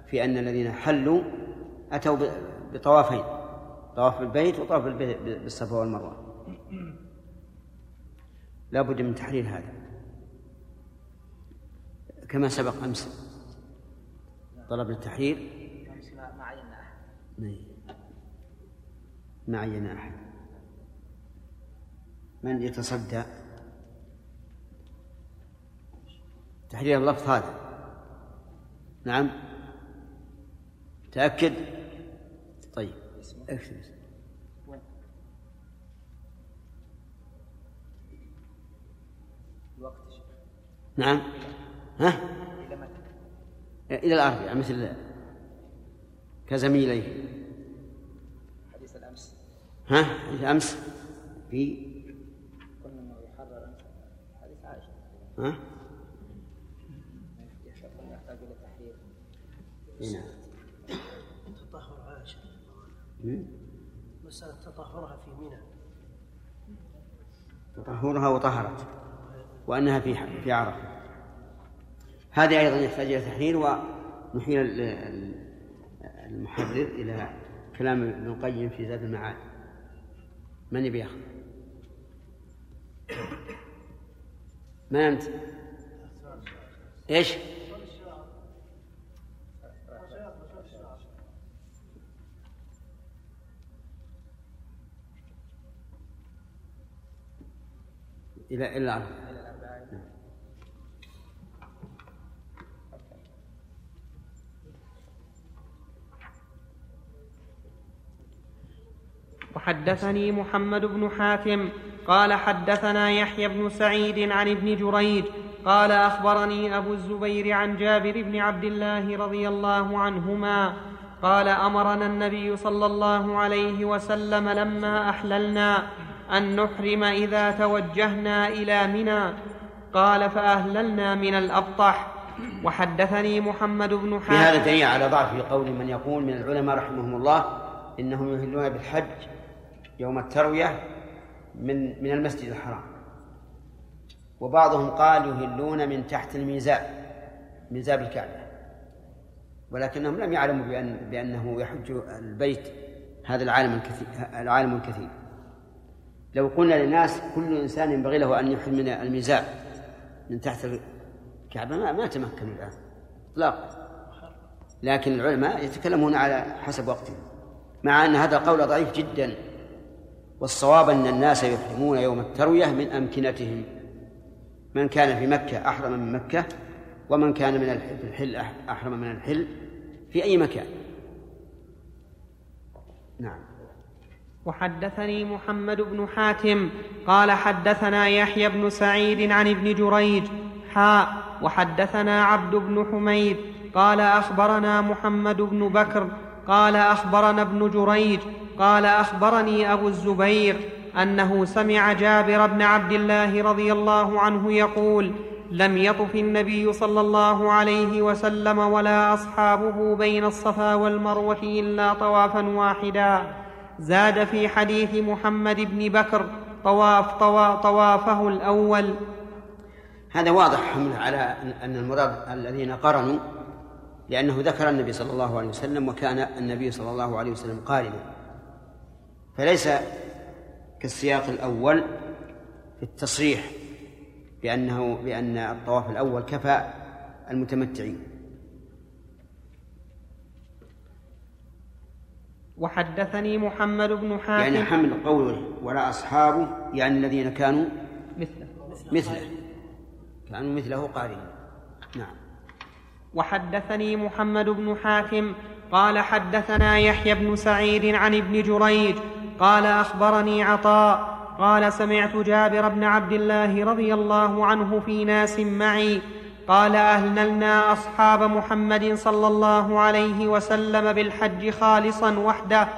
في أن الذين حلوا أتوا بطوافين طواف البيت وطواف البيت بالصفا والمروة. لا بد من تحليل هذا. كما سبق أمس طلبنا التحليل ما عينا احد نعم. ما عينا أحد. من يتصدى؟ تحرير اللفظ هذا. نعم. تأكد. طيب. اكتب. نعم. ها؟ إلى الأربعاء مثل كزميليه. حديث الأمس. ها؟ حديث أمس؟ في؟ قلنا انه يحرر حديث عائشة. ها؟ يحتاج يحتاج إلى تحرير. نعم تطهر عائشة. مسألة تطهرها في منى. تطهرها وطهرت. وأنها في في عرفة. هذه أيضا يحتاج إلى تحرير ونحيل ال- ال- المحرر إلى كلام ابن القيم في زاد المعاد من يبي ياخذ؟ من أنت؟ إيش؟ إلى إلى العرفة وحدثني محمد بن حاتم قال حدثنا يحيى بن سعيد عن ابن جريج قال أخبرني أبو الزبير عن جابر بن عبد الله رضي الله عنهما قال أمرنا النبي صلى الله عليه وسلم لما أحللنا أن نحرم إذا توجهنا إلى منى قال فأهللنا من الأبطح. وحدثني محمد بن في حاتم هذا دليل على ضعف قول من يقول من العلماء رحمهم الله إنهم يهلون بالحج يوم التروية من من المسجد الحرام. وبعضهم قال يهلون من تحت الميزاب ميزاب الكعبة. ولكنهم لم يعلموا بأن بأنه يحج البيت هذا العالم الكثير العالم الكثير. لو قلنا للناس كل إنسان ينبغي له أن يحل من الميزاب من تحت الكعبة ما, ما تمكنوا الآن إطلاقا. لكن العلماء يتكلمون على حسب وقتهم مع أن هذا القول ضعيف جدا. والصواب أن الناس يحرمون يوم التروية من أمكنتهم. من كان في مكة أحرم من مكة ومن كان من الحل أحرم من الحل في أي مكان. نعم. وحدثني محمد بن حاتم قال حدثنا يحيى بن سعيد عن ابن جريج حاء وحدثنا عبد بن حميد قال أخبرنا محمد بن بكر قال أخبرنا ابن جريج قال أخبرني أبو الزبير أنه سمع جابر بن عبد الله رضي الله عنه يقول لم يطف النبي صلى الله عليه وسلم ولا أصحابه بين الصفا والمروة إلا طوافا واحدا. زاد في حديث محمد بن بكر طواف طوا طوافه الأول. هذا واضح على أن المراد الذين قرنوا لأنه ذكر النبي صلى الله عليه وسلم وكان النبي صلى الله عليه وسلم قارنا. فليس كالسياق الأول في التصريح بأنه بأن الطواف الأول كفى المتمتعين. وحدثني محمد بن حاتم. يعني حمل قوله ولا أصحابه يعني الذين كانوا مثله. مثله. كانوا مثله قارين نعم. وحدثني محمد بن حاتم قال حدثنا يحيى بن سعيد عن ابن جريج قال أخبرني عطاء قال سمعت جابر بن عبد الله رضي الله عنه في ناس معي قال أهللنا أصحاب محمد صلى الله عليه وسلم بالحج خالصا وحده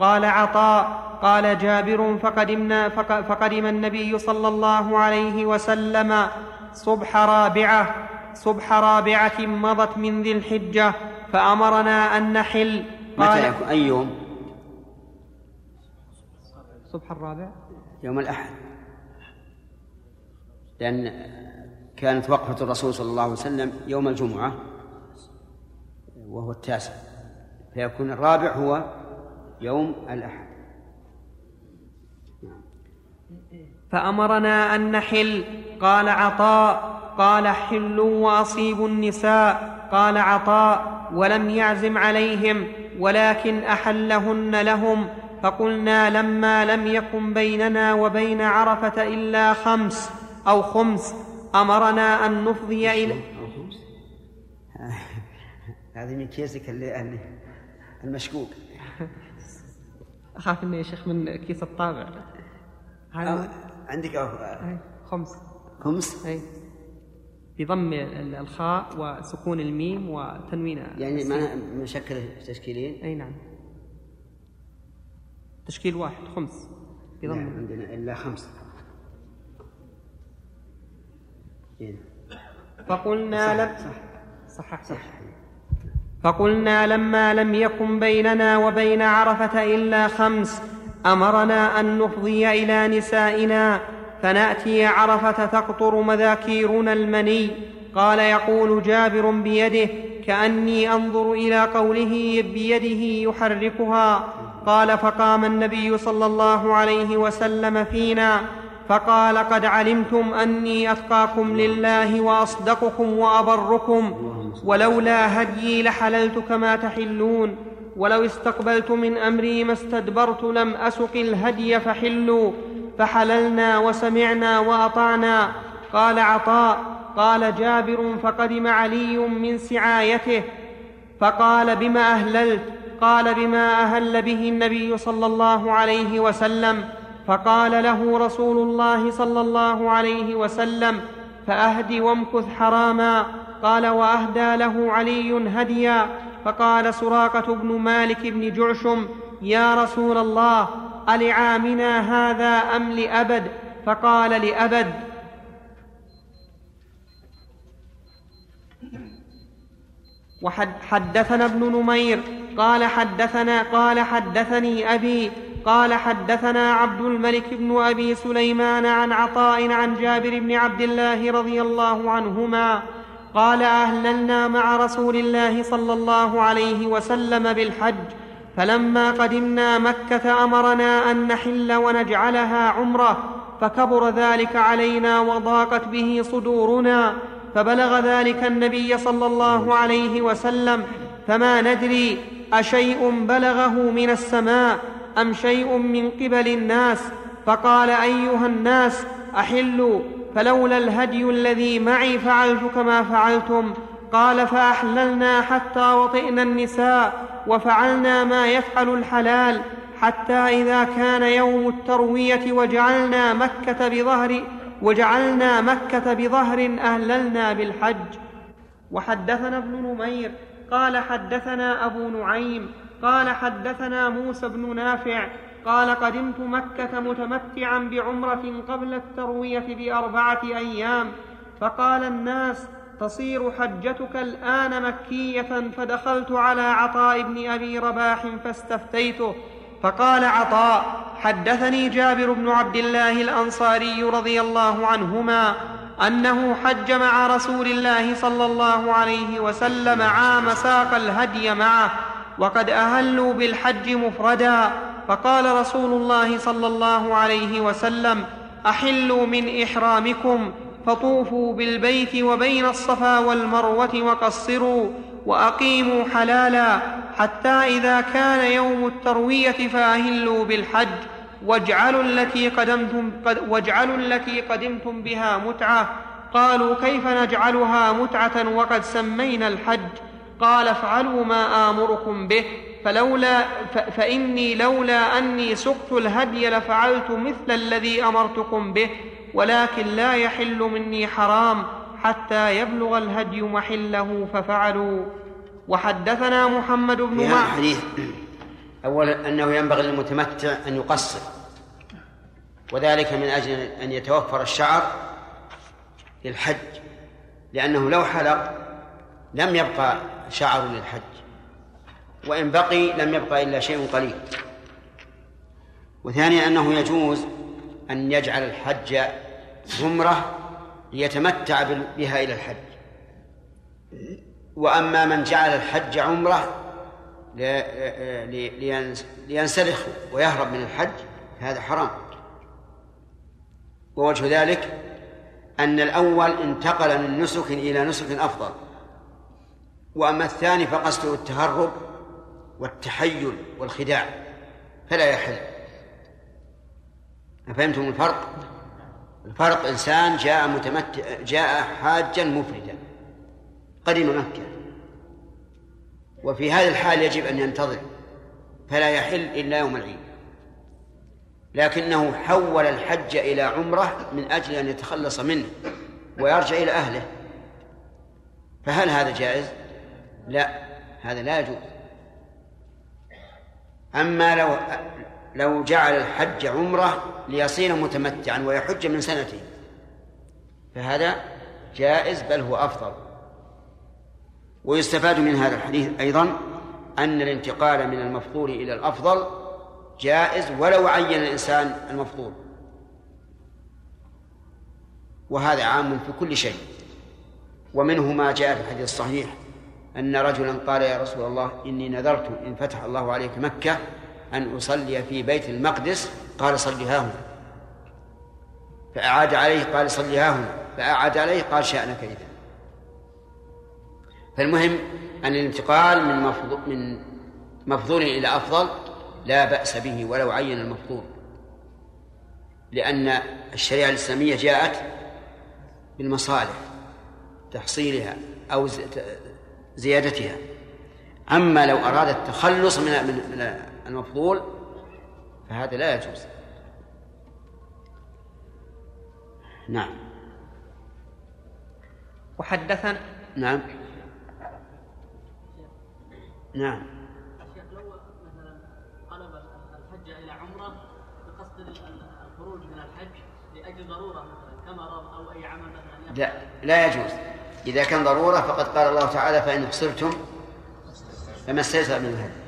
قال عطاء قال جابر فقدمنا فقدم النبي صلى الله عليه وسلم صبح رابعة صبح رابعة مضت من ذي الحجة فأمرنا أن نحل. قال متى يكون؟ أي يوم؟ صبح الرابع. يوم الأحد. لأن كانت وقفة الرسول صلى الله عليه وسلم يوم الجمعة وهو التاسع. فيكون الرابع هو يوم الأحد. فأمرنا أن نحل. قال عطاء. قال حلوا وأصيبوا النساء قال عطاء ولم يعزم عليهم ولكن أحلهن لهم فقلنا لما لم يكن بيننا وبين عرفة إلا خمس أو خمس أمرنا أن نفضي إلى هذه من كيسك المشكوك. أخاف إني يا شيخ من كيس الطابع. عندك. خمس. خمس؟ أي. بضم الخاء وسكون الميم وتنوين يعني مشكل تشكيلين؟ أي نعم. تشكيل واحد خمس. بضم. نعم عندنا إلا خمس إيه. فقلنا لم صح صح, صح. فقلنا لما لم يكن بيننا وبين عرفة إلا خمس أمرنا أن نفضي إلى نسائنا فنأتي عرفة تقطر مذاكيرنا المني. قال يقول جابر بيده كأني أنظر إلى قوله بيده يحركها. قال فقام النبي صلى الله عليه وسلم فينا. فقال قد علمتم أني أتقاكم لله وأصدقكم وأبركم. ولولا هديي لحللت كما تحلون. ولو استقبلت من أمري ما استدبرت لم أسق الهدي فحلوا. فحللنا وسمعنا وأطعنا. قال عطاء قال جابر فقدم علي من سعايته. فقال بما أهللت؟ قال بما أهل به النبي صلى الله عليه وسلم. فقال له رسول الله صلى الله عليه وسلم فأهد وامكث حراما. قال وأهدى له علي هديا. فقال سراقة بن مالك بن جعشم يا رسول الله ألعامنا هذا أم لأبد؟ فقال لأبد. وحدثنا ابن نمير. قال حدثنا قال حدثني أبي. قال حدثنا عبد الملك بن أبي سليمان عن عطاء عن جابر بن عبد الله رضي الله عنهما. قال أهللنا مع رسول الله صلى الله عليه وسلم بالحج. فلما قدمنا مكة أمرنا أن نحل ونجعلها عمرة فكبر ذلك علينا وضاقت به صدورنا فبلغ ذلك النبي صلى الله عليه وسلم فما ندري أشيء بلغه من السماء أم شيء من قبل الناس فقال أيها الناس أحلوا فلولا الهدي الذي معي فعلت كما فعلتم قال فأحللنا حتى وطئنا النساء وفعلنا ما يفعل الحلال حتى إذا كان يوم التروية وجعلنا مكة بظهر وجعلنا مكة بظهر أهللنا بالحج. وحدثنا ابن نمير قال حدثنا أبو نعيم قال حدثنا موسى بن نافع قال قدمت مكة متمتعا بعمرة قبل التروية بأربعة أيام فقال الناس تصير حجتك الآن مكية فدخلت على عطاء بن أبي رباح فاستفتيته. فقال عطاء حدثني جابر بن عبد الله الأنصاري رضي الله عنهما أنه حج مع رسول الله صلى الله عليه وسلم عام ساق الهدي معه وقد أهلوا بالحج مفردا. فقال رسول الله صلى الله عليه وسلم أحلوا من إحرامكم. فطوفوا بالبيت وبين الصفا والمروة وقصروا وأقيموا حلالا حتى إذا كان يوم التروية فأهلوا بالحج واجعلوا التي قدمتم قد واجعلوا التي قدمتم بها متعة. قالوا كيف نجعلها متعة وقد سمينا الحج؟ قال افعلوا ما آمركم به فلولا فإني لولا أني سقت الهدي لفعلت مثل الذي أمرتكم به. ولكن لا يحل مني حرام حتى يبلغ الهدي محله ففعلوا. وحدثنا محمد بن هذا معه الحديث أولا أنه ينبغي للمتمتع أن يقصر وذلك من أجل أن يتوفر الشعر للحج لأنه لو حلق لم يبقى شعر للحج وإن بقي لم يبقى إلا شيء قليل. وثانيا أنه يجوز أن يجعل الحج عمرة ليتمتع بها إلى الحج. وأما من جعل الحج عمرة لينسلخ ويهرب من الحج هذا حرام. ووجه ذلك أن الأول انتقل من نسك إلى نسك أفضل. وأما الثاني فقصده التهرب والتحيل والخداع فلا يحل. أفهمتم الفرق؟ الفرق إنسان جاء متمتع جاء حاجا مفردا قدم مكة وفي هذه الحال يجب أن ينتظر فلا يحل إلا يوم العيد لكنه حول الحج إلى عمرة من أجل أن يتخلص منه ويرجع إلى أهله فهل هذا جائز؟ لا هذا لا يجوز أما لو لو جعل الحج عمرة ليصير متمتعا ويحج من سنته. فهذا جائز بل هو أفضل. ويستفاد من هذا الحديث أيضا أن الانتقال من المفضول إلى الأفضل جائز ولو عين الإنسان المفضول. وهذا عام في كل شيء. ومنه ما جاء في الحديث الصحيح أن رجلا قال يا رسول الله إني نذرت إن فتح الله عليك مكة أن أصلي في بيت المقدس قال صل ها هنا. فأعاد عليه قال صل ها هنا. فأعاد عليه قال شأنك إذا. فالمهم أن الانتقال من مفضول من مفضول إلى أفضل لا بأس به ولو عين المفضول. لأن الشريعة الإسلامية جاءت بالمصالح تحصيلها أو زيادتها. أما لو أراد التخلص من من المفضول فهذا لا يجوز. نعم. وحدثنا؟ نعم. نعم. شيخ لو مثلا قلب الحج إلى عمرة بقصد الخروج من الحج لأجل ضرورة مثلا كمرض أو أي عمل مثلا لا لا يجوز. إذا كان ضرورة فقد قال الله تعالى فإن أحصرتم فما استيسر من الهدي.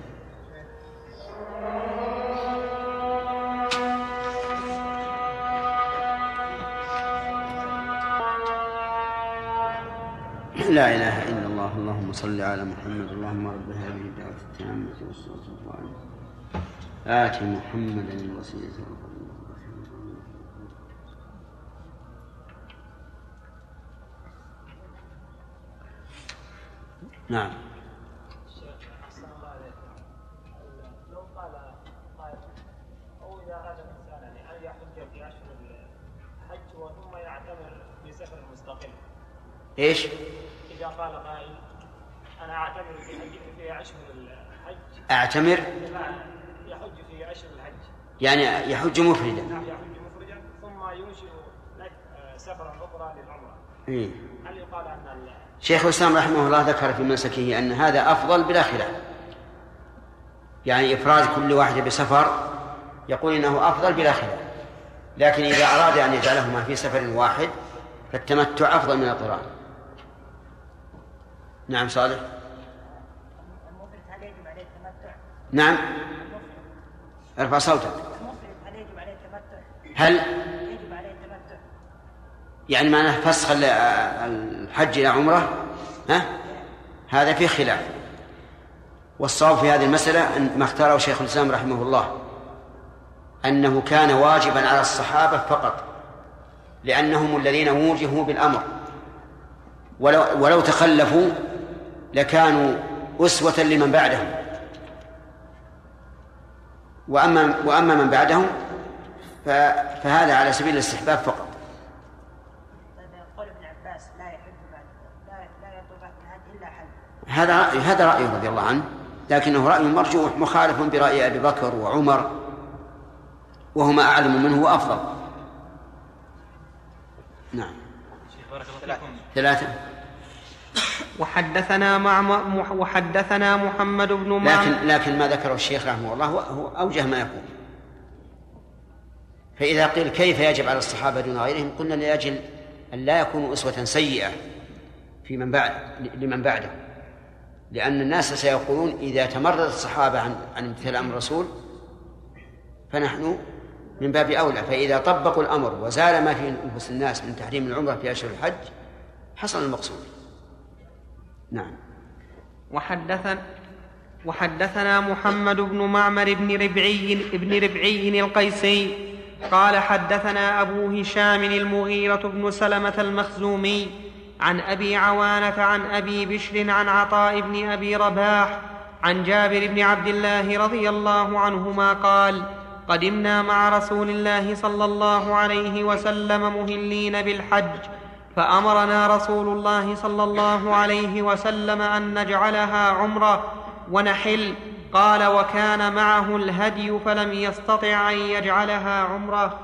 لا إله إلا الله اللهم صل على محمد اللهم رب هذه الدعوة التامة والصلاة القائمة آت محمدا الوسيلة نعم لو قال قائل أو اذا اراد الانسان يعني ان يحج في اشهر الحج ثم يعتمر في سفر مستقل إيش؟ إذا قال قائل أنا أعتمر في أشهر الحج. أعتمر؟ يحج في أشهر الحج. يعني يحج مفردا. نعم يحج مفردا ثم ينشئ لك آه، سفرا أخرى للعمرة. إيه. هل يقال أن شيخ الإسلام رحمه الله ذكر في منسكه أن هذا أفضل بلا خلاف. يعني إفراد كل واحد بسفر يقول إنه أفضل بلا خلاف. لكن إذا أراد أن يجعلهما في سفر واحد فالتمتع أفضل من القران نعم صالح؟ نعم. ارفع صوتك. هل؟ يعني معناه فسخ ال- الحج إلى عمرة؟ ها؟ هذا فيه خلاف. والصواب في هذه المسألة أن ما اختاره شيخ الإسلام رحمه الله أنه كان واجبا على الصحابة فقط لأنهم الذين وجهوا بالأمر. ولو, ولو تخلفوا لكانوا أسوة لمن بعدهم. وأما وأما من بعدهم فهذا على سبيل الاستحباب فقط. طيب هذا رأي هذا رأيه رضي الله عنه لكنه رأي مرجوح مخالف برأي أبي بكر وعمر وهما أعلم منه وأفضل. نعم. ثلاثة. وحدثنا مع وحدثنا محمد بن معمر لكن لكن ما ذكره الشيخ رحمه الله هو- أوجه ما يكون فإذا قيل كيف يجب على الصحابة دون غيرهم قلنا لأجل أن لا يكونوا أسوة سيئة في من بعد لمن بعده لأن الناس سيقولون إذا تمرد الصحابة عن عن امتثال أمر الرسول فنحن من باب أولى. فإذا طبقوا الأمر وزال ما في نفوس الناس من تحريم العمرة في أشهر الحج حصل المقصود. نعم. وحدثنا وحدثنا محمد بن معمر بن ربعي بن ربعي القيسي قال حدثنا أبو هشام المغيرة بن سلمة المخزومي عن أبي عوانة عن أبي بشر عن عطاء بن أبي رباح عن جابر بن عبد الله رضي الله عنهما قال قدمنا مع رسول الله صلى الله عليه وسلم مهلين بالحج فأمرنا رسول الله صلى الله عليه وسلم أن نجعلها عمرة ونحل. قال وكان معه الهدي فلم يستطع أن يجعلها عمرة.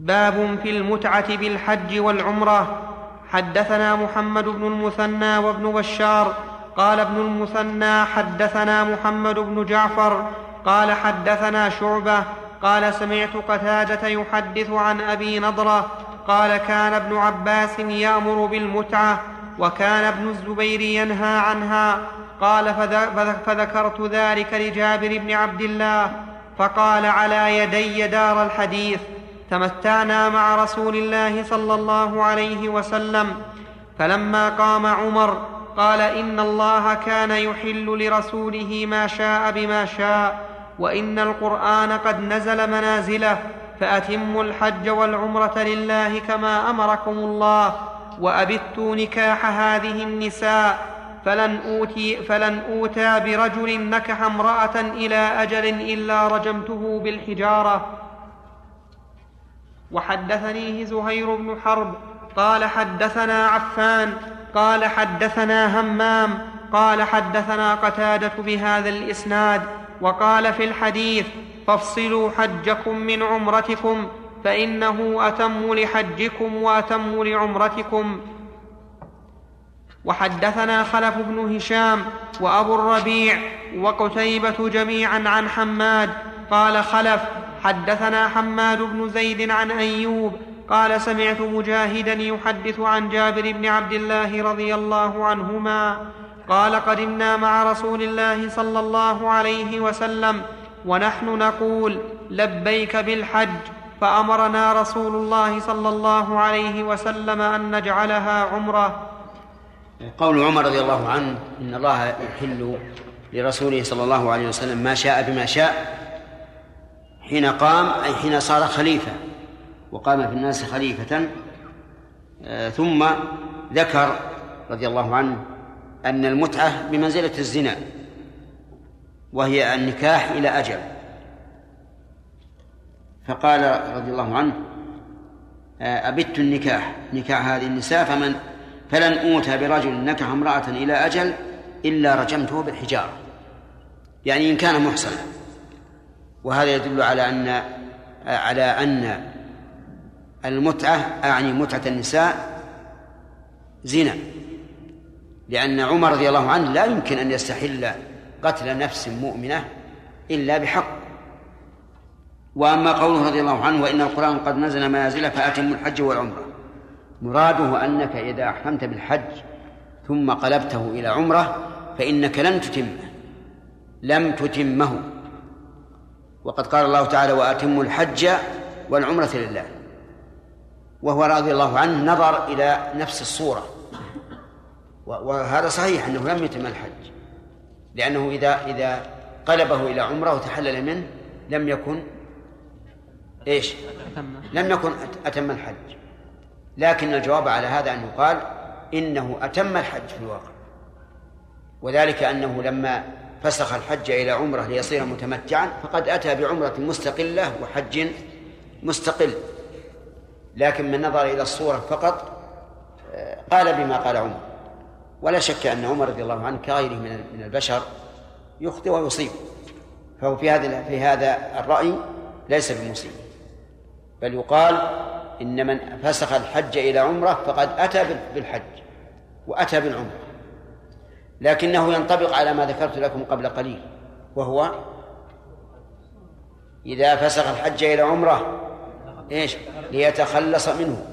باب في المتعة بالحج والعمرة. حدثنا محمد بن المثنى وابن بشار. قال ابن المثنى حدثنا محمد بن جعفر. قال حدثنا شعبة. قال سمعت قتادة يحدث عن أبي نضرة. قال كان ابن عباس يأمر بالمتعة وكان ابن الزبير ينهى عنها. قال فذ- فذ- فذكرت ذلك لجابر بن عبد الله. فقال على يدي دار الحديث. تمتعنا مع رسول الله صلى الله عليه وسلم. فلما قام عمر قال إن الله كان يحل لرسوله ما شاء بما شاء وإن القرآن قد نزل منازله. فأتموا الحج والعمرة لله كما أمركم الله وأبتوا نكاح هذه النساء فلن أوتي فلن أوتى برجل نكح امرأة إلى أجل إلا رجمته بالحجارة. وحدثنيه زهير بن حرب قال حدثنا عفان قال حدثنا همام قال حدثنا قتادة بهذا الإسناد وقال في الحديث فافصلوا حجكم من عمرتكم فإنه أتم لحجكم وأتم لعمرتكم. وحدثنا خلف بن هشام وأبو الربيع وقتيبة جميعا عن حماد. قال خلف حدثنا حماد بن زيد عن أيوب. قال سمعت مجاهدا يحدث عن جابر بن عبد الله رضي الله عنهما. قال قدمنا مع رسول الله صلى الله عليه وسلم ونحن نقول لبيك بالحج فأمرنا رسول الله صلى الله عليه وسلم أن نجعلها عمرة. قول عمر رضي الله عنه إن الله يحل لرسوله صلى الله عليه وسلم ما شاء بما شاء حين قام أي حين صار خليفة وقام في الناس خليفة. آه، ثم ذكر رضي الله عنه أن المتعة بمنزلة الزنا. وهي النكاح إلى أجل. فقال رضي الله عنه آه، أبت النكاح نكاح هذه النساء فمن فلن أوتى برجل نكح امرأة إلى أجل إلا رجمته بالحجارة. يعني إن كان محصنا. وهذا يدل على أن آه، على أن المتعة أعني متعة النساء زنا. لأن عمر رضي الله عنه لا يمكن أن يستحل قتل نفس مؤمنة إلا بحق. وأما قوله رضي الله عنه وإن القرآن قد نزل منازل فأتم الحج والعمرة. مراده أنك إذا أحرمت بالحج ثم قلبته إلى عمرة فإنك لن تتمه لم تتمه. وقد قال الله تعالى وأتموا الحج والعمرة لله. وهو رضي الله عنه نظر إلى نفس الصورة. وهذا صحيح أنه لم يتم الحج. لأنه إذا إذا قلبه إلى عمرة وتحلل منه لم يكن إيش؟ لم يكن أتم الحج. لكن الجواب على هذا أن يقال إنه أتم الحج في الواقع. وذلك أنه لما فسخ الحج إلى عمرة ليصير متمتعا فقد أتى بعمرة مستقلة وحج مستقل. لكن من نظر إلى الصورة فقط آه، قال بما قال عمر. ولا شك أن عمر رضي الله عنه كغيره من البشر يخطئ ويصيب. فهو في هذا في هذا الرأي ليس بمصيب. بل يقال إن من فسخ الحج إلى عمرة فقد أتى بالحج وأتى بالعمرة. لكنه ينطبق على ما ذكرت لكم قبل قليل وهو إذا فسخ الحج إلى عمرة إيش؟ ليتخلص منه.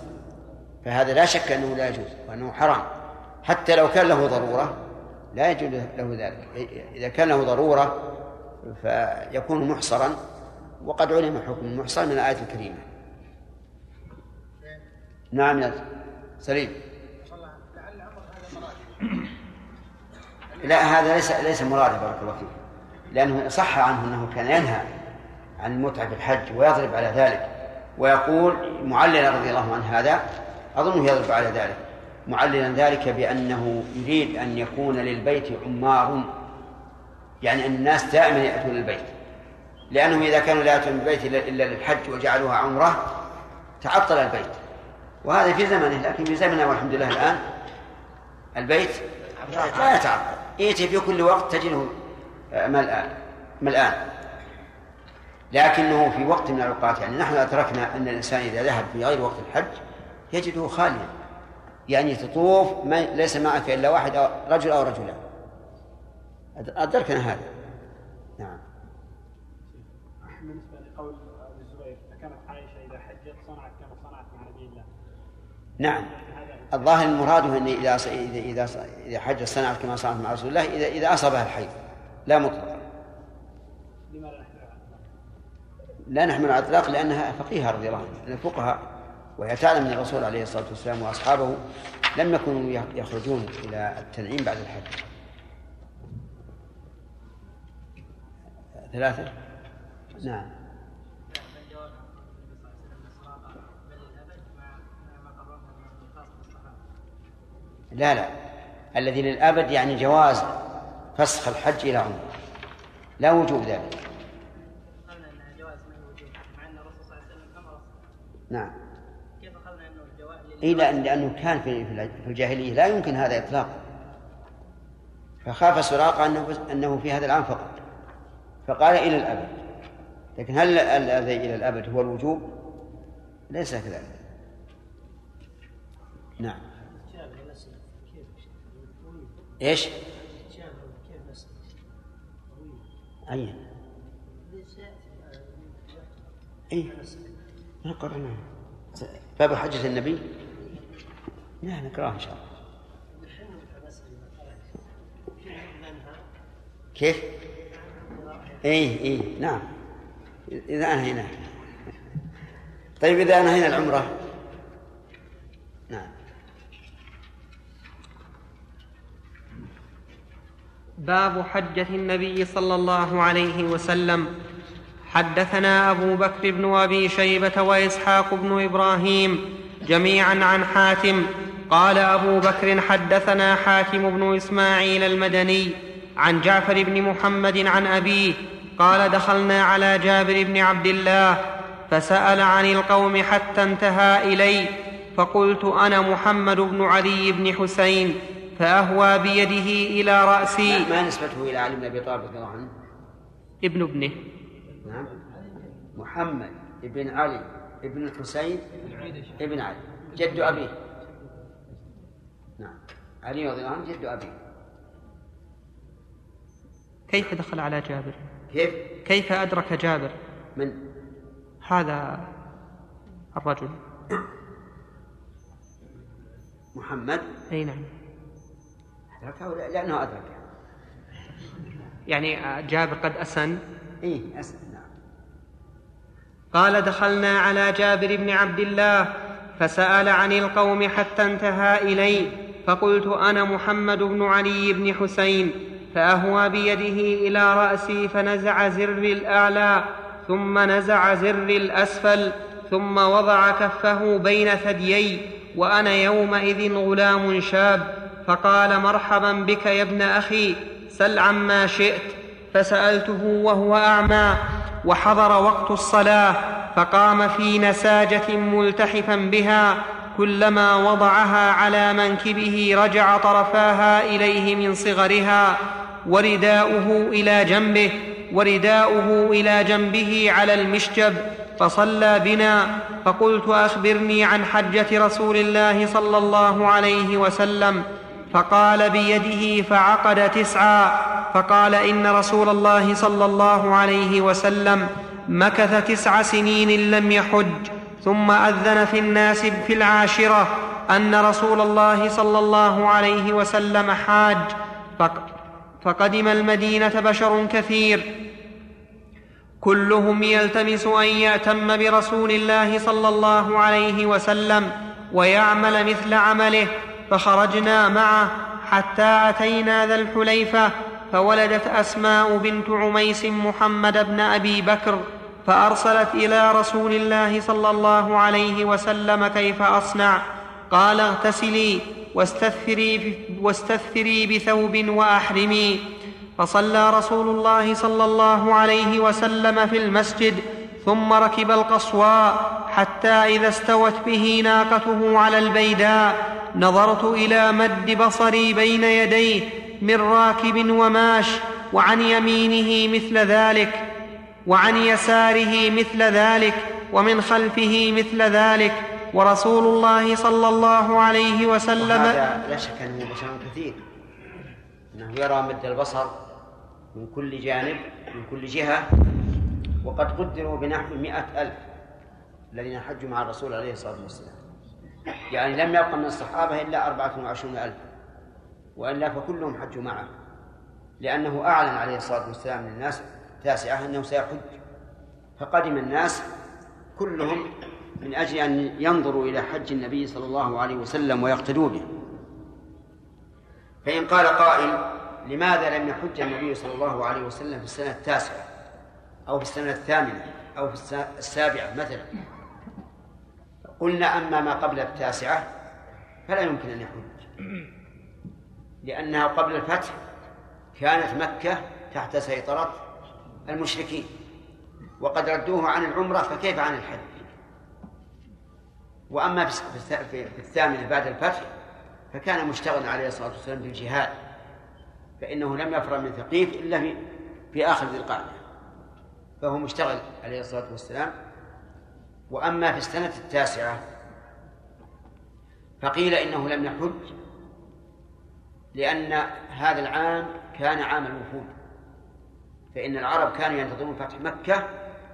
فهذا لا شك أنه لا يجوز وأنه حرام. حتى لو كان له ضرورة لا يجوز له ذلك. إذا كان له ضرورة فيكون محصرا وقد علم حكم المحصر من الآية الكريمة. نعم يا سليم. لا هذا ليس ليس مرادا بارك الله فيك. لأنه صح عنه أنه كان ينهى عن المتعة في الحج ويضرب على ذلك ويقول معللا رضي الله عنه هذا أظنه يضرب على ذلك. معللا ذلك بأنه يريد أن يكون للبيت عمار. يعني أن الناس دائما يأتون للبيت لأنهم إذا كانوا لا يأتون البيت إلا للحج وجعلوها عمرة تعطل البيت. وهذا في زمنه لكن في زمننا والحمد لله الآن البيت لا يتعطل. يأتي في كل وقت تجده ملآن ملآن. لكنه في وقت من الأوقات يعني نحن أدركنا أن الإنسان إذا ذهب في غير وقت الحج يجده خاليا. يعني تطوف ما ليس معك إلا واحد أو رجل أو رجلان. أدركنا هذا. نعم. بالنسبة لقول أبي الزبير فكانت عائشة إذا حجت صنعت كما صنعت مع نبي الله. نعم. الظاهر المراد إن إذا إذا إذا إذا حج صنعت كما صنعت مع رسول الله إذا إذا أصابها الحي. لا مطلقا. لا نحمل على الإطلاق لأنها فقيهة رضي الله عنها الفقهاء وهي تعلم أن الرسول عليه الصلاة والسلام وأصحابه لم يكونوا يخرجون إلى التنعيم بعد الحج. ثلاثة؟ نعم. لا لا. الذي للأبد يعني جواز فسخ الحج إلى عمره. لا وجوب ذلك. نعم. الجواز اي لأن لأنه كان في في الجاهلية. لا يمكن هذا اطلاقا. فخاف سراقة أنه أنه في هذا العام فقط. فقال إلى الأبد. لكن هل الذي إلى الأبد هو الوجوب؟ ليس كذلك. نعم. إيش؟ أي. أي ما قرأناه باب حجة النبي. نعم نقرأه إن شاء الله. كيف؟ اي اي نعم. إذا أنهينا طيب إذا أنهينا العمرة. باب حجة النبي صلى الله عليه وسلم. حدثنا أبو بكر بن أبي شيبة وإسحاق بن إبراهيم جميعا عن حاتم قال أبو بكر حدثنا حاتم بن إسماعيل المدني عن جعفر بن محمد عن أبيه قال دخلنا على جابر بن عبد الله فسأل عن القوم حتى انتهى الي فقلت أنا محمد بن علي بن حسين فأهوى بيده إلى رأسي. ما نسبته إلى علي بن أبي طالب رضي الله عنه؟ ابن ابنه. نعم. محمد بن علي ابن الحسين ابن علي. جد أبيه. نعم علي رضي الله عنه جد ابيه كيف دخل على جابر؟ كيف؟ كيف أدرك جابر؟ من؟ هذا الرجل محمد؟ أي نعم أدركه لأنه أدركه يعني جابر قد أسن إيه أسن نعم قال دخلنا على جابر بن عبد الله فسأل عن القوم حتى انتهى إلي فقلت أنا محمد بن علي بن حسين فأهوى بيده إلى رأسي فنزع زر الأعلى ثم نزع زر الأسفل ثم وضع كفه بين ثديي وأنا يومئذ غلام شاب فقال مرحبا بك يا ابن أخي سل عما شئت فسألته وهو أعمى وحضر وقت الصلاة فقام في نساجة ملتحفا بها كلما وضعها على منكبه رجع طرفاها إليه من صغرها ورداؤه إلى جنبه ورداؤه إلى جنبه على المشجب فصلى بنا. فقلت أخبرني عن حجة رسول الله صلى الله عليه وسلم. فقال بيده فعقد تسعا. فقال إن رسول الله صلى الله عليه وسلم مكث تسع سنين لم يحج. ثم أذن في الناس في العاشرة أن رسول الله صلى الله عليه وسلم حاج. فقدم المدينة بشر كثير. كلهم يلتمس أن يأتم برسول الله صلى الله عليه وسلم ويعمل مثل عمله. فخرجنا معه حتى أتينا ذا الحليفة فولدت أسماء بنت عميس محمد بن أبي بكر. فأرسلت إلى رسول الله صلى الله عليه وسلم كيف أصنع. قال اغتسلي واستثفري, واستثفري بثوب وأحرمي. فصلى رسول الله صلى الله عليه وسلم في المسجد ثم ركب القصواء حتى إذا استوت به ناقته على البيداء نظرت إلى مد بصري بين يديه من راكب وماش وعن يمينه مثل ذلك. وعن يساره مثل ذلك ومن خلفه مثل ذلك ورسول الله صلى الله عليه وسلم هذا لا شك أنه بشر كثير أنه يرى مد البصر من كل جانب من كل جهة وقد قدروا بنحو مئة ألف الذين حجوا مع الرسول عليه الصلاة والسلام. يعني لم يبق من الصحابة إلا أربعة وعشرون ألف وإلا فكلهم حجوا معه لأنه أعلن عليه الصلاة والسلام للناس تاسعة أنه سيحج. فقدم الناس كلهم من أجل أن ينظروا إلى حج النبي صلى الله عليه وسلم ويقتدوا به. فإن قال قائل لماذا لم يحج النبي صلى الله عليه وسلم في السنة التاسعة أو في السنة الثامنة أو في السابعة مثلا؟ قلنا أما ما قبل التاسعة فلا يمكن أن يحج. لأنها قبل الفتح كانت مكة تحت سيطرة المشركين. وقد ردوه عن العمرة فكيف عن الحج؟ وأما في الثامنة بعد الفتح فكان مشتغلا عليه الصلاة والسلام بالجهاد فإنه لم يفرغ من ثقيف إلا في في آخر ذي القعدة. فهو مشتغل عليه الصلاة والسلام. وأما في السنة التاسعة فقيل إنه لم يحج لأن هذا العام كان عام الوفود. فإن العرب كانوا ينتظرون فتح مكة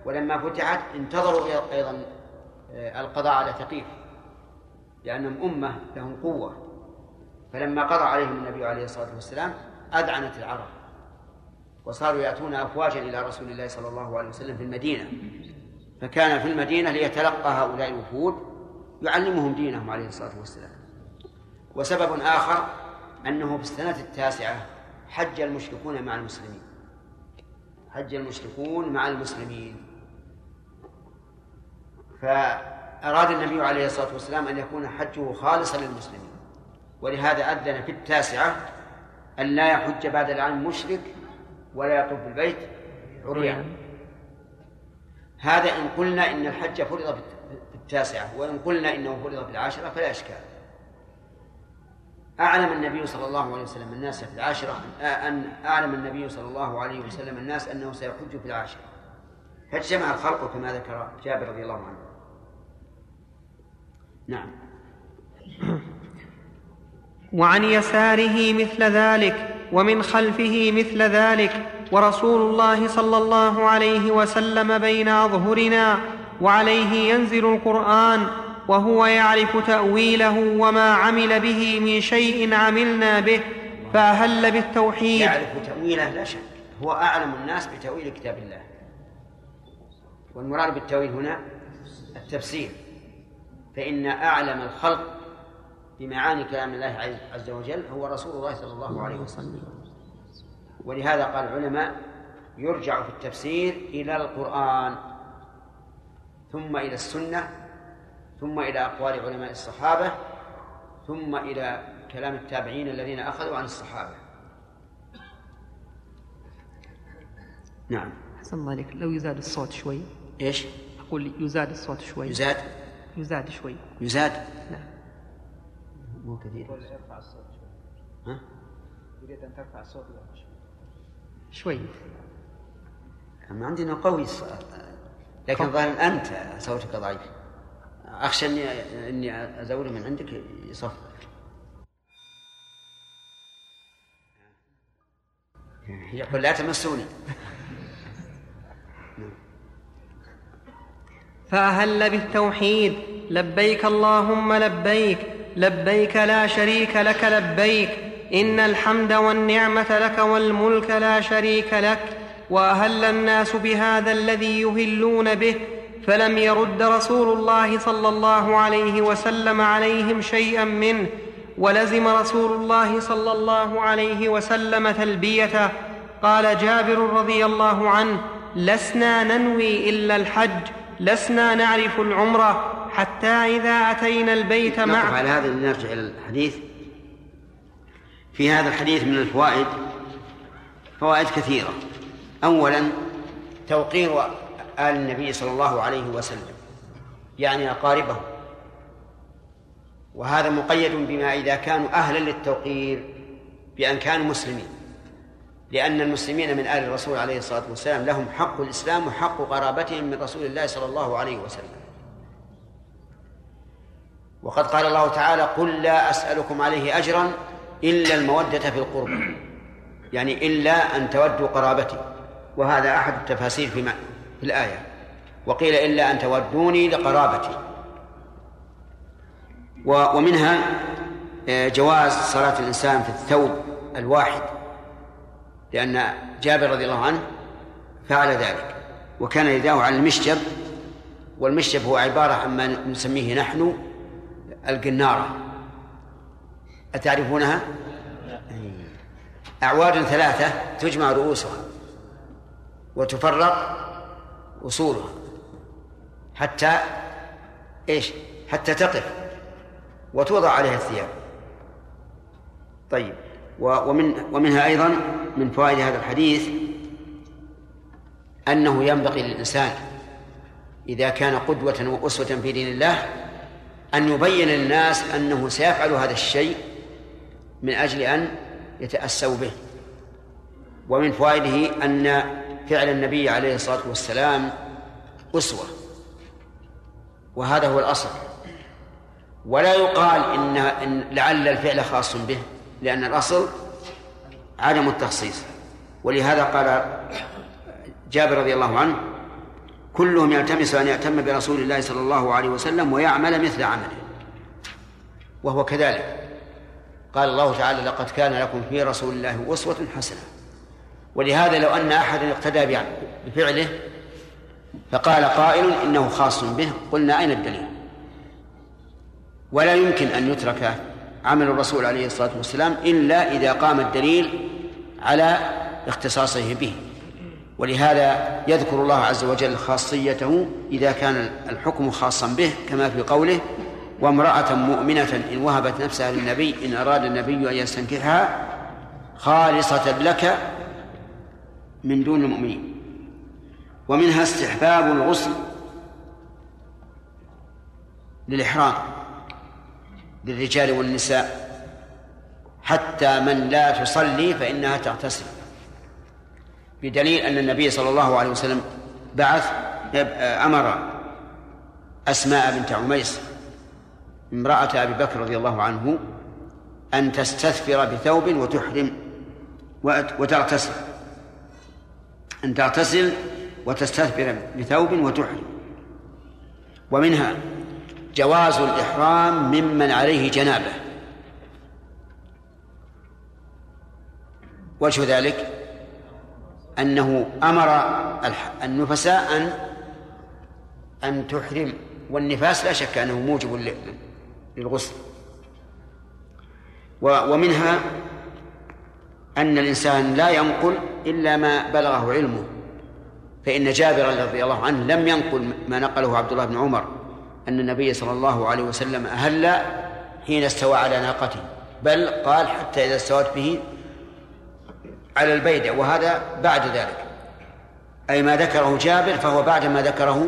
ولما فتحت انتظروا أيضا آه، القضاء على ثقيف لأنهم أمة لهم قوة. فلما قضى عليهم النبي عليه الصلاة والسلام أذعنت العرب وصاروا يأتون أفواجا إلى رسول الله صلى الله عليه وسلم في المدينة. فكان في المدينة ليتلقى هؤلاء الوفود يعلمهم دينهم عليه الصلاة والسلام. وسبب آخر أنه في السنة التاسعة حج المشركون مع المسلمين. حج المشركون مع المسلمين. فأراد النبي عليه الصلاة والسلام أن يكون حجه خالصا للمسلمين. ولهذا أذن في التاسعة أن لا يحج بعد العام مشرك ولا يطوف بالبيت عريان. هذا إن قلنا إن الحج فرض في التاسعة وإن قلنا إنه فرض في العاشرة فلا إشكال. أعلم النبي صلى الله عليه وسلم الناس في العاشرة أن أعلم النبي صلى الله عليه وسلم الناس أنه سيحج في العاشرة. فاجتمع الخلق كما ذكر جابر رضي الله عنه. نعم. وعن يساره مثل ذلك ومن خلفه مثل ذلك ورسول الله صلى الله عليه وسلم بين اظهرنا وعليه ينزل القرآن وهو يعرف تأويله وما عمل به من شيء عملنا به فأهل بالتوحيد. يعرف تأويله لا شك هو أعلم الناس بتأويل كتاب الله. والمراد بالتأويل هنا التفسير فإن أعلم الخلق بمعاني كلام الله عز وجل هو رسول الله صلى الله عليه وسلم. ولهذا قال العلماء يرجع في التفسير إلى القرآن ثم إلى السنة ثم إلى أقوال علماء الصحابة ثم إلى كلام التابعين الذين أخذوا عن الصحابة. نعم. أحسن الله عليك. لو يزاد الصوت شوي. إيش؟ أقول يزاد الصوت شوي. يزاد؟ يزاد شوي. يزاد؟ نعم. مو كثير. ارفع الصوت شوي. ها؟ تريد أن ترفع الصوت شوي. ما عندنا قوي لكن ظاهر أنت صوتك ضعيف. أخشى اني أني ازوره من عندك يصف يقول لا تمسوني. فأهل بالتوحيد لبيك اللهم لبيك. لبيك لا شريك لك لبيك. إن الحمد والنعمة لك والملك لا شريك لك. وأهل الناس بهذا الذي يهلون به. فلم يرد رسول الله صلى الله عليه وسلم عليهم شيئا منه ولزم رسول الله صلى الله عليه وسلم تلبيته. قال جابر رضي الله عنه لسنا ننوي إلا الحج لسنا نعرف العمرة حتى إذا أتينا البيت مع على هذا لنرجع إلى الحديث. في هذا الحديث من الفوائد فوائد كثيرة. اولا توقير آل النبي صلى الله عليه وسلم يعني اقاربه وهذا مقيد بما إذا كانوا أهلا للتوقير بأن كانوا مسلمين لأن المسلمين من آل الرسول عليه الصلاة والسلام لهم حق الإسلام وحق قرابتهم من رسول الله صلى الله عليه وسلم. وقد قال الله تعالى قل لا أسألكم عليه أجرا إلا المودة في القربى. يعني إلا أن تودوا قرابتي. وهذا أحد التفاسير في, في الآية وقيل إلا أن تودوني لقرابتي. ومنها جواز صلاة الإنسان في الثوب الواحد لأن جابر رضي الله عنه فعل ذلك وكان يداه على المشجب والمشجب هو عبارة عما نسميه نحن القنارة أتعرفونها؟ أعواد ثلاثة تجمع رؤوسها وتفرق أصولها حتى إيش؟ حتى تقف وتوضع عليها الثياب. طيب. ومن ومنها أيضا من فوائد هذا الحديث أنه ينبغي للإنسان إذا كان قدوة وأسوة في دين الله أن يبين للناس أنه سيفعل هذا الشيء من أجل أن يتأسوا به. ومن فوائده أن فعل النبي عليه الصلاة والسلام أسوة. وهذا هو الأصل. ولا يقال إن, إن لعل الفعل خاص به لأن الأصل عدم التخصيص. ولهذا قال جابر رضي الله عنه كلهم يلتمس أن يأتم برسول الله صلى الله عليه وسلم ويعمل مثل عمله. وهو كذلك. قال الله تعالى لقد كان لكم في رسول الله أسوة حسنة. ولهذا لو أن أحدا اقتدى بفعله فقال قائل إنه خاص به قلنا أين الدليل؟ ولا يمكن أن يترك عمل الرسول عليه الصلاة والسلام إلا إذا قام الدليل على اختصاصه به. ولهذا يذكر الله عز وجل خاصيته إذا كان الحكم خاصا به كما في قوله وامرأة مؤمنة إن وهبت نفسها للنبي إن أراد النبي أن ومنها استحباب الغسل للإحرام للرجال والنساء. حتى من لا تصلي فإنها تغتسل. بدليل أن النبي صلى الله عليه وسلم بعث أمر أسماء بنت عميس امرأة أبي بكر رضي الله عنه أن تستثفر بثوب وتحرم وتغتسل. أن تغتسل وتستثفر بثوب وتحرم ومنها جواز الإحرام ممن عليه جنابة. وجه ذلك أنه أمر النفساء أن أن تحرم والنفاس لا شك أنه موجب للغسل. ومنها أن الإنسان لا ينقل إلا ما بلغه علمه. فإن جابر رضي الله عنه لم ينقل ما نقله عبد الله بن عمر أن النبي صلى الله عليه وسلم أهل حين استوى على ناقته بل قال حتى إذا استوت به على البيدة وهذا بعد ذلك. أي ما ذكره جابر فهو بعد ما ذكره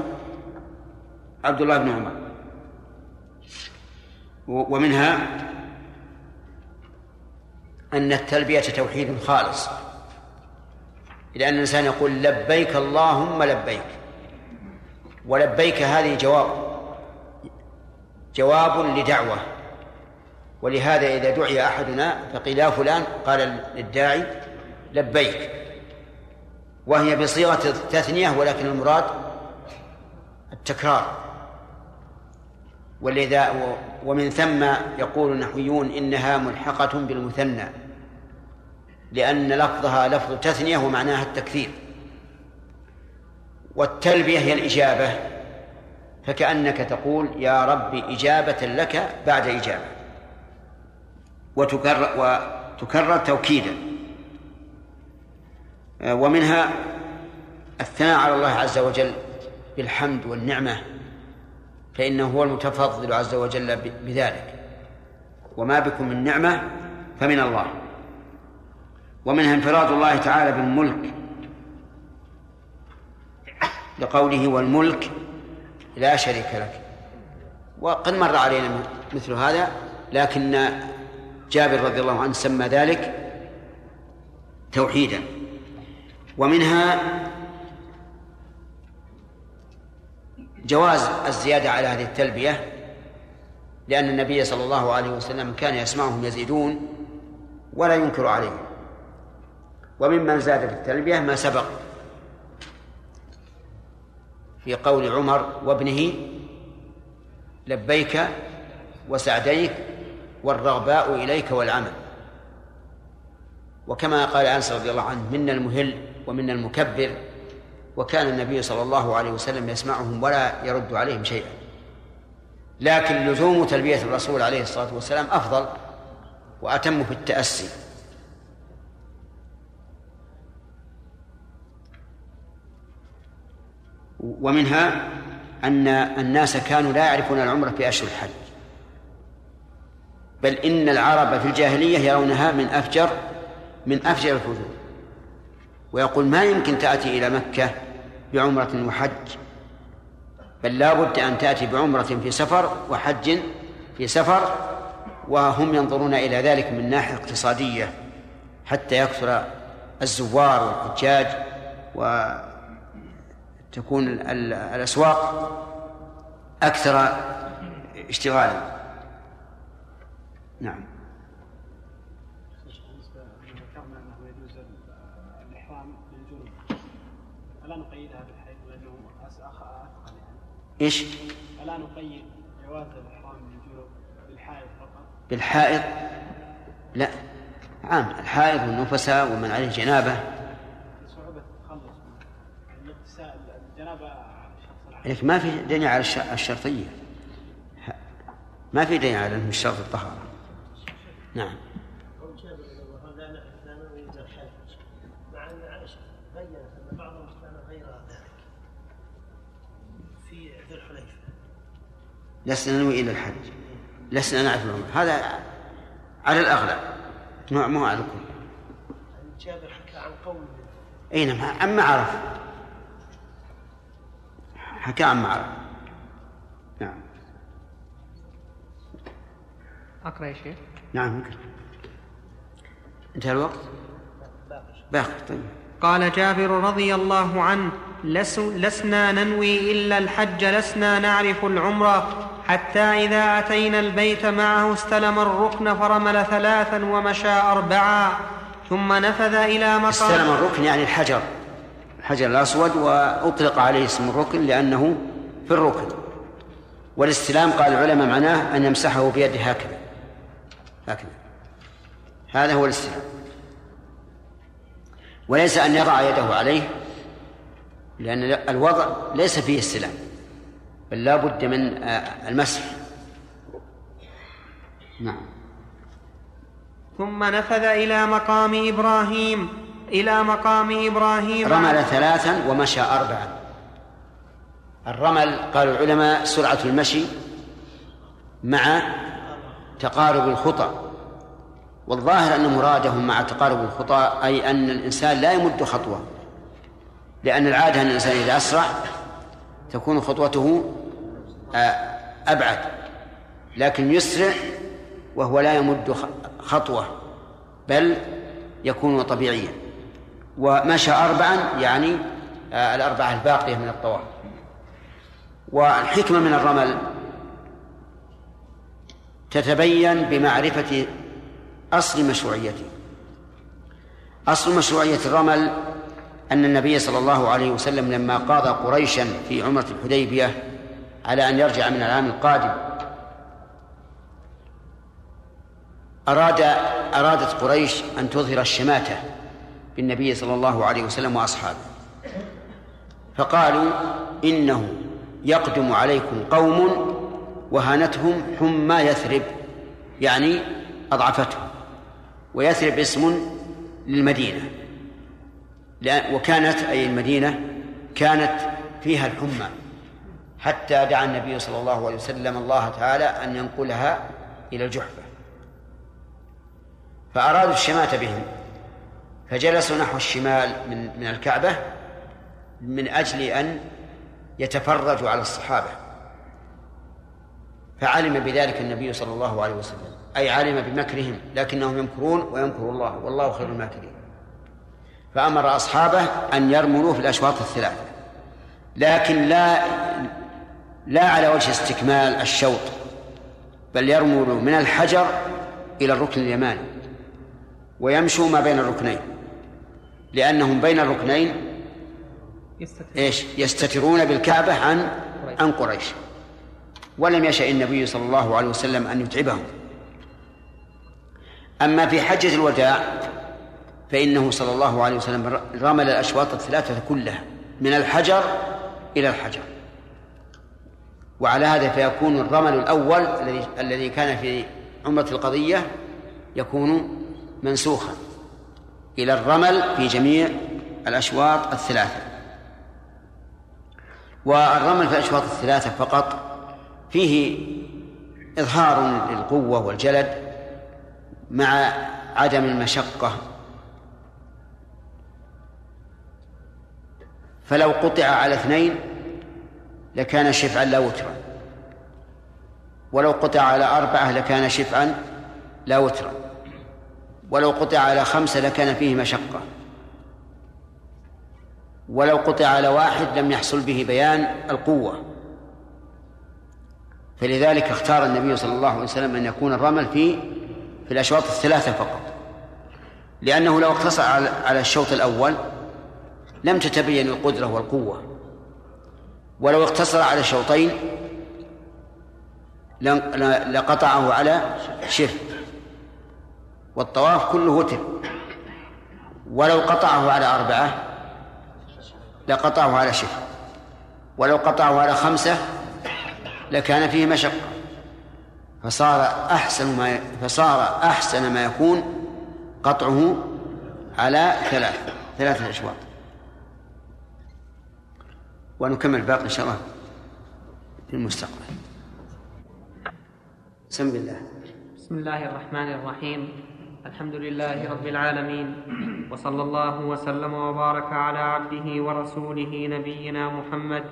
عبد الله بن عمر. ومنها أن التلبية توحيد خالص. لأن الإنسان يقول لبيك اللهم لبيك. ولبيك هذه جواب. جواب لدعوة. ولهذا إذا دعي أحدنا فقيل يا فلان قال للداعي لبيك. وهي بصيغة التثنية ولكن المراد التكرار. ولذا ومن ثم يقول النحويون إنها ملحقة بالمثنى. لأن لفظها لفظ تثنية ومعناها التكثير. والتلبية هي الإجابة. فكأنك تقول يا رب إجابة لك بعد إجابة. وتكرر, وتكرر توكيدا. ومنها الثناء على الله عز وجل بالحمد والنعمة فإنه هو المتفضل عز وجل بذلك. وما بكم من نعمة فمن الله. ومنها انفراد الله تعالى بالملك. لقوله والملك لا شريك لك. وقد مر علينا مثل هذا لكن جابر رضي الله عنه سمى ذلك توحيدا. ومنها جواز الزيادة على هذه التلبية لأن النبي صلى الله عليه وسلم كان يسمعهم يزيدون ولا ينكر عليهم. وممن زاد في التلبية ما سبق في قول عمر وابنه لبيك وسعديك والرغباء إليك والعمل. وكما قال أنس رضي الله عنه منا المهل ومنا المكبر وكان النبي صلى الله عليه وسلم يسمعهم ولا يرد عليهم شيئا. لكن لزوم تلبية الرسول عليه الصلاة والسلام أفضل وأتم في التأسي. ومنها أن الناس كانوا لا يعرفون العمرة في أشهر الحج. بل إن العرب في الجاهلية يرونها من أفجر من أفجر الفجور. ويقول ما يمكن تأتي إلى مكة بعمرة وحج؟ بل لا بد أن تأتي بعمرة في سفر وحج في سفر وهم ينظرون إلى ذلك من ناحية اقتصادية حتى يكثر الزوار والحجاج وتكون الأسواق أكثر اشتغالا. نعم. إيش؟ ألا نقيد جواز الإحرام بالجنوب بالحائط فقط؟ بالحائط لا. عام. الحائط والنفساء ومن عليه جنابة صعوبة التخلص من الاغتسال الجنابة على الشخص لكن ما في دليل على الشرطية. ما في دليل على أنه الشرط الطهارة. نعم. لسنا ننوي إلى الحج. لسنا نعرف العمر. هذا على الأغلب. ما مو على الكل جابر حكى عن قول أي نعم. أما عرف حكى عن معرض. نعم. أقرأ يا شيخ. نعم ممكن. انتهى الوقت؟ باقي. طيب. قال جابر رضي الله عنه لس لسنا ننوي إلا الحج لسنا نعرف العمرة حتى إذا أتينا البيت معه استلم الركن فرمل ثلاثا ومشى اربعا ثم نفذ إلى مقام استلم الركن يعني الحجر. الحجر الأسود وأطلق عليه اسم الركن لأنه في الركن. والاستلام قال العلماء معناه أن يمسحه بيده هكذا. هكذا. هذا هو الاستلام. وليس أن يضع يده عليه لأن الوضع ليس فيه استلام بل لا بد من آه، المسح. نعم. ثم نفذ إلى مقام إبراهيم. إلى مقام إبراهيم. رمل ثلاثا ومشى أربعا. الرمل قال العلماء سرعة المشي مع تقارب الخطى. والظاهر أن مرادهم مع تقارب الخطى أي أن الإنسان لا يمد خطوة. لأن العادة أن الإنسان إذا أسرع تكون خطوته آه، أبعد. لكن يسرع وهو لا يمد خطوة بل يكون طبيعيا. ومشى أربعا يعني آه، الأربعة الباقية من الطواف. والحكمة من الرمل تتبين بمعرفة أصل مشروعيته. أصل مشروعية الرمل أن النبي صلى الله عليه وسلم لما قاضى قريشا في عمرة الحديبية على أن يرجع من العام القادم أراد أرادت قريش أن تظهر الشماتة. بالنبي صلى الله عليه وسلم وأصحابه. فقالوا إنه يقدم عليكم قوم وهانتهم حمى يثرب يعني أضعفتهم ويثرب اسم للمدينة. وكانت أي المدينة كانت فيها الحمى. حتى دعا النبي صلى الله عليه وسلم الله تعالى أن ينقلها إلى الجحفة. فأرادوا الشماتة بهم. فجلسوا نحو الشمال من من الكعبة من أجل أن يتفرجوا على الصحابة. فعلم بذلك النبي صلى الله عليه وسلم. أي علم بمكرهم لكنهم يمكرون ويمكر الله. والله خير الماكرين. فأمر أصحابه أن يرملوا في الأشواط الثلاثة لكن لا لا على وجه استكمال الشوط بل يرملوا من الحجر إلى الركن اليماني ويمشوا ما بين الركنين. لأنهم بين الركنين إيش؟ يستترون بالكعبة عن عن قريش. ولم يشأ النبي صلى الله عليه وسلم أن يتعبهم. أما في حجة الوداع فإنه صلى الله عليه وسلم رمل الأشواط الثلاثة كلها من الحجر إلى الحجر. وعلى هذا فيكون الرمل الأول الذي الذي كان في عمرة القضية يكون منسوخا. إلى الرمل في جميع الأشواط الثلاثة. والرمل في الأشواط الثلاثة فقط فيه إظهار للقوة والجلد مع عدم المشقة. فلو قطع على اثنين لكان شفعا لا وترا. ولو قطع على أربعة لكان شفعا لا وترا. ولو قطع على خمسة لكان فيه مشقة. ولو قطع على واحد لم يحصل به بيان القوة. فلذلك اختار النبي صلى الله عليه وسلم أن يكون الرمل في في الأشواط الثلاثة فقط. لأنه لو اقتصر على الشوط الأول لم تتبين القدرة والقوة. ولو اقتصر على شوطين لقطعه على شف والطواف كله وتر. ولو قطعه على أربعة لقطعه على شف ولو قطعه على خمسة لكان فيه مشقة. فصار أحسن ما فصار أحسن ما يكون قطعه على ثلاث ثلاثة أشواط. ونكمل الباقي إن شاء الله في المستقبل. بسم الله. بسم الله الرحمن الرحيم. الحمد لله رب العالمين وصلى الله وسلم وبارك على عبده ورسوله نبينا محمد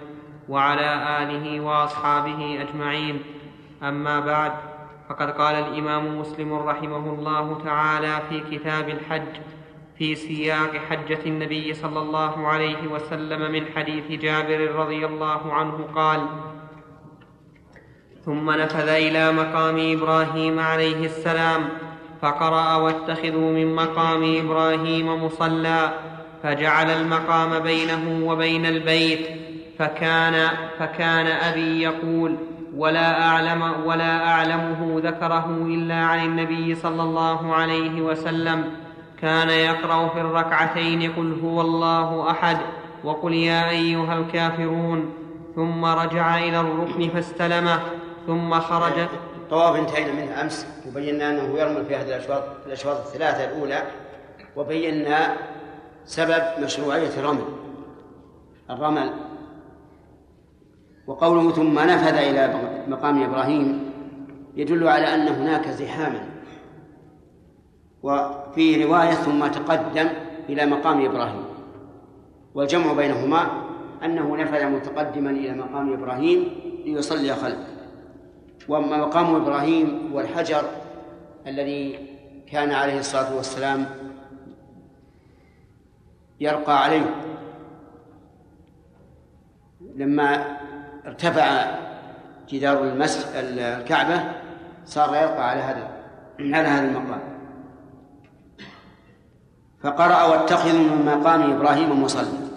وعلى آله وأصحابه أجمعين. أما بعد فقد قال الإمام مسلم رحمه الله تعالى في كتاب الحج في سياق حجة النبي صلى الله عليه وسلم من حديث جابر رضي الله عنه قال ثم نفذ إلى مقام إبراهيم عليه السلام فقرأ واتخذوا من مقام إبراهيم مصلى فجعل المقام بينه وبين البيت فكان فكان أبي يقول ولا أعلم ولا أعلمه ذكره إلا عن النبي صلى الله عليه وسلم كان يقرأ في الركعتين قل هو الله أحد وقل يا أيها الكافرون. ثم رجع إلى الركن فاستلمه ثم خرج الطواف انتهينا منه أمس وبينا أنه يرمل في هذه الأشواط الأشواط الثلاثة الأولى وبينا سبب مشروعيه الرمل الرمل. وقوله ثم نفذ إلى مقام إبراهيم يدل على أن هناك زحاما وفي رواية ثم تقدم إلى مقام إبراهيم. والجمع بينهما أنه نفذ متقدما إلى مقام إبراهيم ليصلي خلفه. وأما مقام إبراهيم هو الحجر الذي كان عليه الصلاة والسلام يرقى عليه. لما ارتفع جدار المسجد الكعبة صار يرقى على هذا على هذا المقام. فقرأ واتخذوا من مقام إبراهيم مصلى.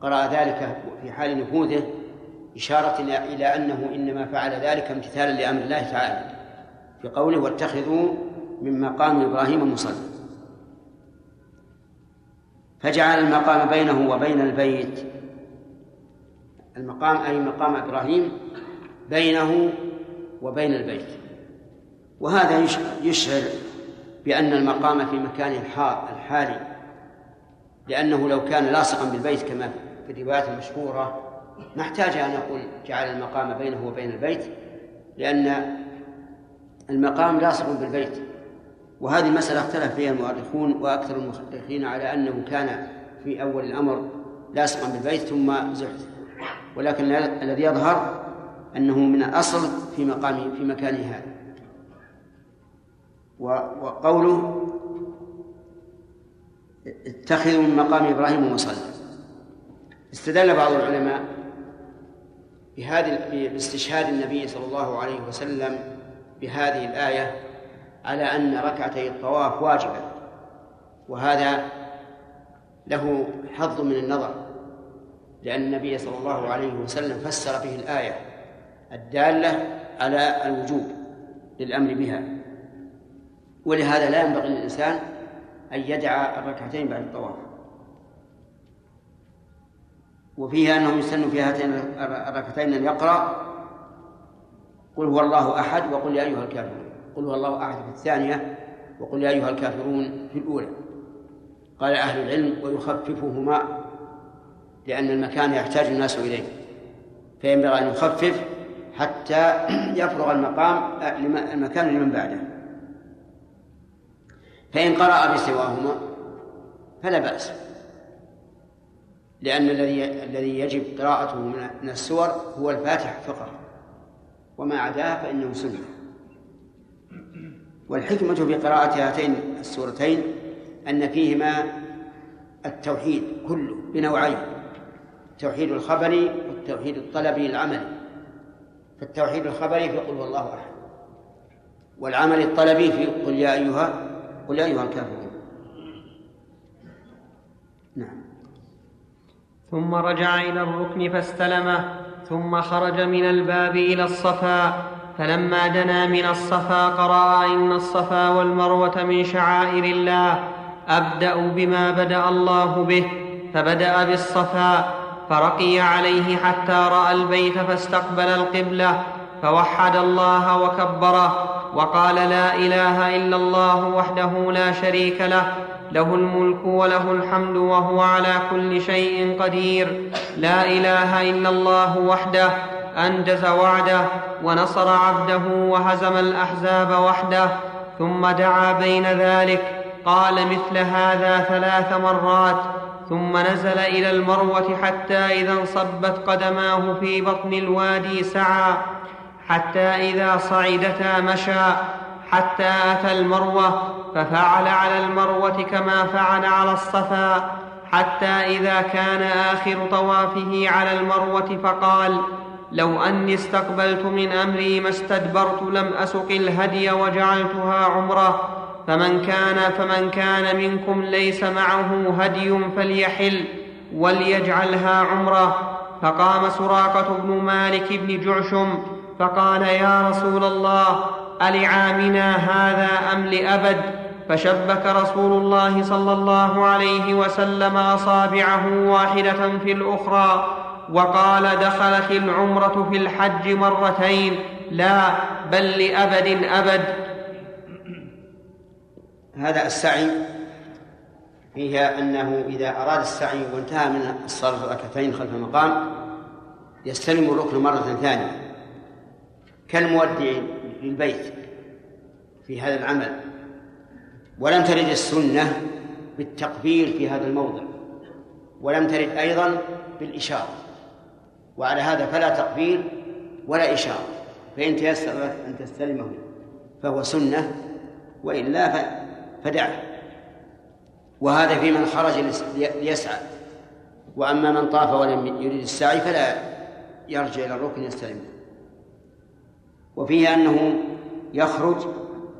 قرأ ذلك في حال نفوذه إشارة إلى أنه إنما فعل ذلك امتثالا لأمر الله تعالى في قوله واتخذوا من مقام إبراهيم مصلى فجعل المقام بينه وبين البيت المقام أي مقام إبراهيم بينه وبين البيت. وهذا يشعر بأن المقام في مكان الحالي لأنه لو كان لاصقا بالبيت كما في الروايات المشهورة ما احتاج أن أقول جعل المقام بينه وبين البيت لأن المقام لاصق بالبيت. وهذه المسألة اختلف فيها المؤرخون وأكثر المؤرخين على أنه كان في أول الأمر لاصقا بالبيت ثم زحزح ولكن الذي يظهر أنه من الأصل في مقام في مكانه هذا. وقوله اتخذوا من مقام إبراهيم مصلى. استدل بعض العلماء بهذه باستشهاد النبي صلى الله عليه وسلم بهذه الآية على أن ركعتي الطواف واجبة وهذا له حظ من النظر لأن النبي صلى الله عليه وسلم فسر به الآية الدالة على الوجوب للأمر بها. ولهذا لا ينبغي للإنسان أن يدع الركعتين بعد الطواف. وفيها أنه يسن في هاتين الركعتين أن يقرأ. قل هو الله أحد وقل يا أيها الكافرون. قل هو الله أحد في الثانية وقل يا أيها الكافرون في الأولى. قال أهل العلم ويخففهما لأن المكان يحتاج الناس إليه. فينبغي أن يخفف حتى يفرغ المقام المكان لمن بعده. فإن قرأ بسواهما فلا بأس. لأن الذي الذي يجب قراءته من السور هو الفاتحة فقط. وما عداها فإنه سنة. والحكمة في قراءة هاتين السورتين أن فيهما التوحيد كله بنوعين التوحيد الخبري والتوحيد الطلبي العملي فالتوحيد الخبري في قل هو الله أحد والعمل الطلبي في قل يا أيها قل يا أيها الكافرون نعم ثم رجع إلى الركن فاستلمه ثم خرج من الباب إلى الصفا فلما دنا من الصفا قرأ إن الصفا والمروة من شعائر الله أبدأ بما بدأ الله به فبدأ بالصفا فرقي عليه حتى رأى البيت فاستقبل القبلة فوحد الله وكبره وقال لا إله إلا الله وحده لا شريك له له الملك وله الحمد وهو على كل شيء قدير. لا إله إلا الله وحده أنجز وعده ونصر عبده وهزم الأحزاب وحده ثم دعا بين ذلك قال مثل هذا ثلاث مرات ثم نزل إلى المروة حتى إذا انصبت قدماه في بطن الوادي سعى حتى إذا صعدتا مشى. حتى أتى المروة ففعل على المروة كما فعل على الصفا حتى إذا كان آخر طوافه على المروة فقال لو أني استقبلت من أمري ما استدبرت لم أسق الهدي وجعلتها عمرة فمن كان فمن كان منكم ليس معه هدي فليحل وليجعلها عمرة. فقام سراقة بن مالك بن جعشم فقال يا رسول الله ألعامنا هذا أم لأبد؟ فشبك رسول الله صلى الله عليه وسلم أصابعه واحدة في الأخرى وقال دخلت العمرة في الحج مرتين لا بل لأبد أبد. هذا السعي فيها أنه إذا أراد السعي وانتهى من الصلاة ركعتين خلف المقام يستلم الركن مرة ثانية. كالمودع للبيت في هذا العمل ولم ترد السنة بالتقبيل في هذا الموضع ولم ترد أيضا بالإشارة وعلى هذا فلا تقبيل ولا إشارة فإن تيسر أن تستلمه فهو سنة وإلا فدعه. وهذا في من خرج ليسعى. وأما من طاف ولم يريد السعي فلا يرجع إلى الركن يستلمه. وفيه أنه يخرج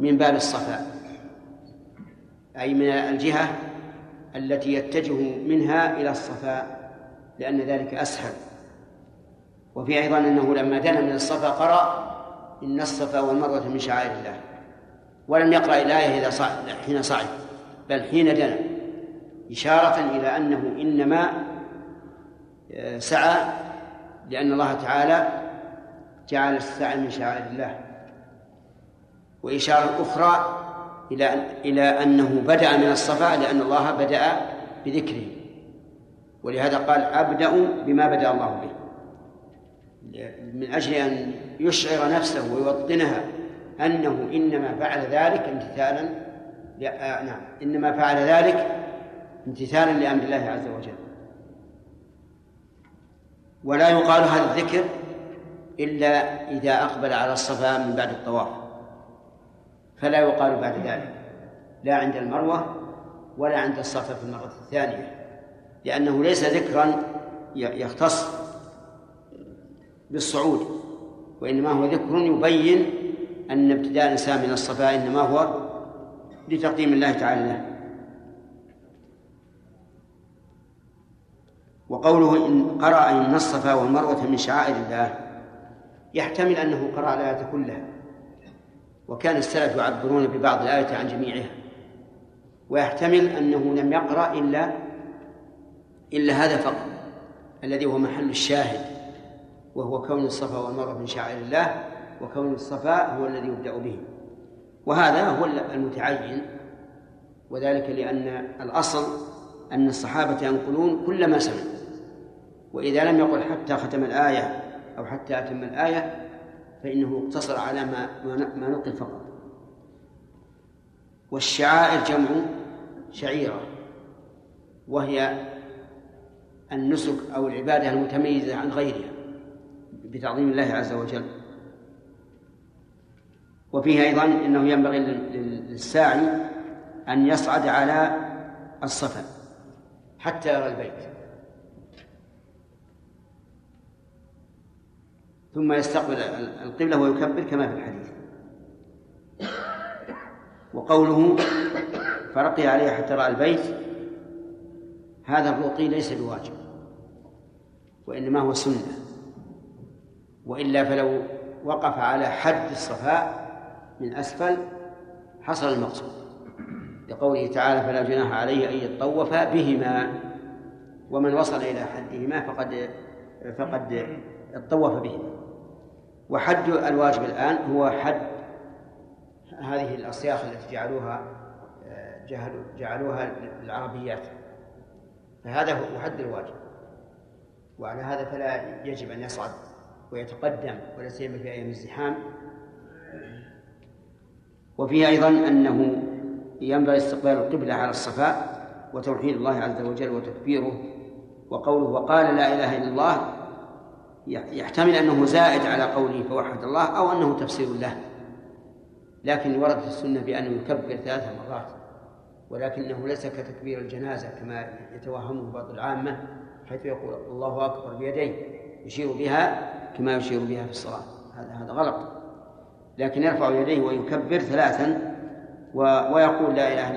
من باب الصفا أي من الجهة التي يتجه منها إلى الصفا لأن ذلك أسهل. وفي أيضا أنه لما دنا من الصفا قرأ إن الصفا والمروة من شعائر الله ولم يقرأ الآية إذا صعد حين صعد بل حين دنا إشارة إلى أنه إنما آه، سعى لأن الله تعالى جعل السعي من شعائر الله. وإشارة أخرى إلى إلى أنه بدأ من الصفا لأن الله بدأ بذكره. ولهذا قال أبدأ بما بدأ الله به. من أجل أن يشعر نفسه ويوطنها أنه إنما فعل ذلك امتثالا آه نعم إنما فعل ذلك امتثالا لأمر الله عز وجل. ولا يقال هذا الذكر إلا إذا أقبل على الصفا من بعد الطواف. فلا يقال بعد ذلك. لا عند المروة ولا عند الصفا في المرة الثانية. لأنه ليس ذكرا يختص بالصعود وإنما هو ذكر يبين أن ابتداء الإنسان من الصفا إنما هو لتقديم الله تعالى له. وقوله إن قرأ إن الصفا والمروة من شعائر الله. يحتمل أنه قرأ الآية كلها وكان السلف يعبرون ببعض الآية عن جميعها ويحتمل أنه لم يقرأ إلا إلا هذا فقط الذي هو محل الشاهد وهو كون الصفا والمروة من شعائر الله وكون الصفا هو الذي يبدأ به وهذا هو المتعين وذلك لأن الأصل أن الصحابة ينقلون كل ما سمعوا وإذا لم يقل حتى ختم الآية أو حتى أتم الآية فإنه اقتصر على ما ما نقل فقط. والشعائر جمع شعيرة وهي النسك أو العبادة المتميزة عن غيرها بتعظيم الله عز وجل. وفيه أيضا أنه ينبغي للساعي أن يصعد على الصفا حتى يرى البيت. ثم يستقبل القبلة ويكبر كما في الحديث. وقوله فرقي عليه حتى رأى البيت هذا الرقي ليس بواجب وإنما هو سنة. وإلا فلو وقف على حد الصفاء من أسفل حصل المقصود. لقوله تعالى فلا جناح عليه أن يطوف بهما ومن وصل إلى حدهما فقد فقد اطوف بهما. وحد الواجب الآن هو حد هذه الأصياخ التي جعلوها جعلوها للعربيات فهذا هو حد الواجب. وعلى هذا فلا يجب أن يصعد ويتقدم ولا سيما في أيام الزحام. وفيه أيضا أنه ينبغي استقبال القبلة على الصفاء وتوحيد الله عز وجل وتكبيره وقوله وقال لا إله إلا الله يحتمل أنه زائد على قوله فوحد الله أو أنه تفسير له. لكن وردت السنة بأنه يكبر ثلاث مرات ولكنه ليس كتكبير الجنازة كما يتوهمه بعض العامة حيث يقول الله أكبر بيديه يشير بها كما يشير بها في الصلاة. هذا هذا غلط. لكن يرفع يديه ويكبر ثلاثا ويقول لا إله إلا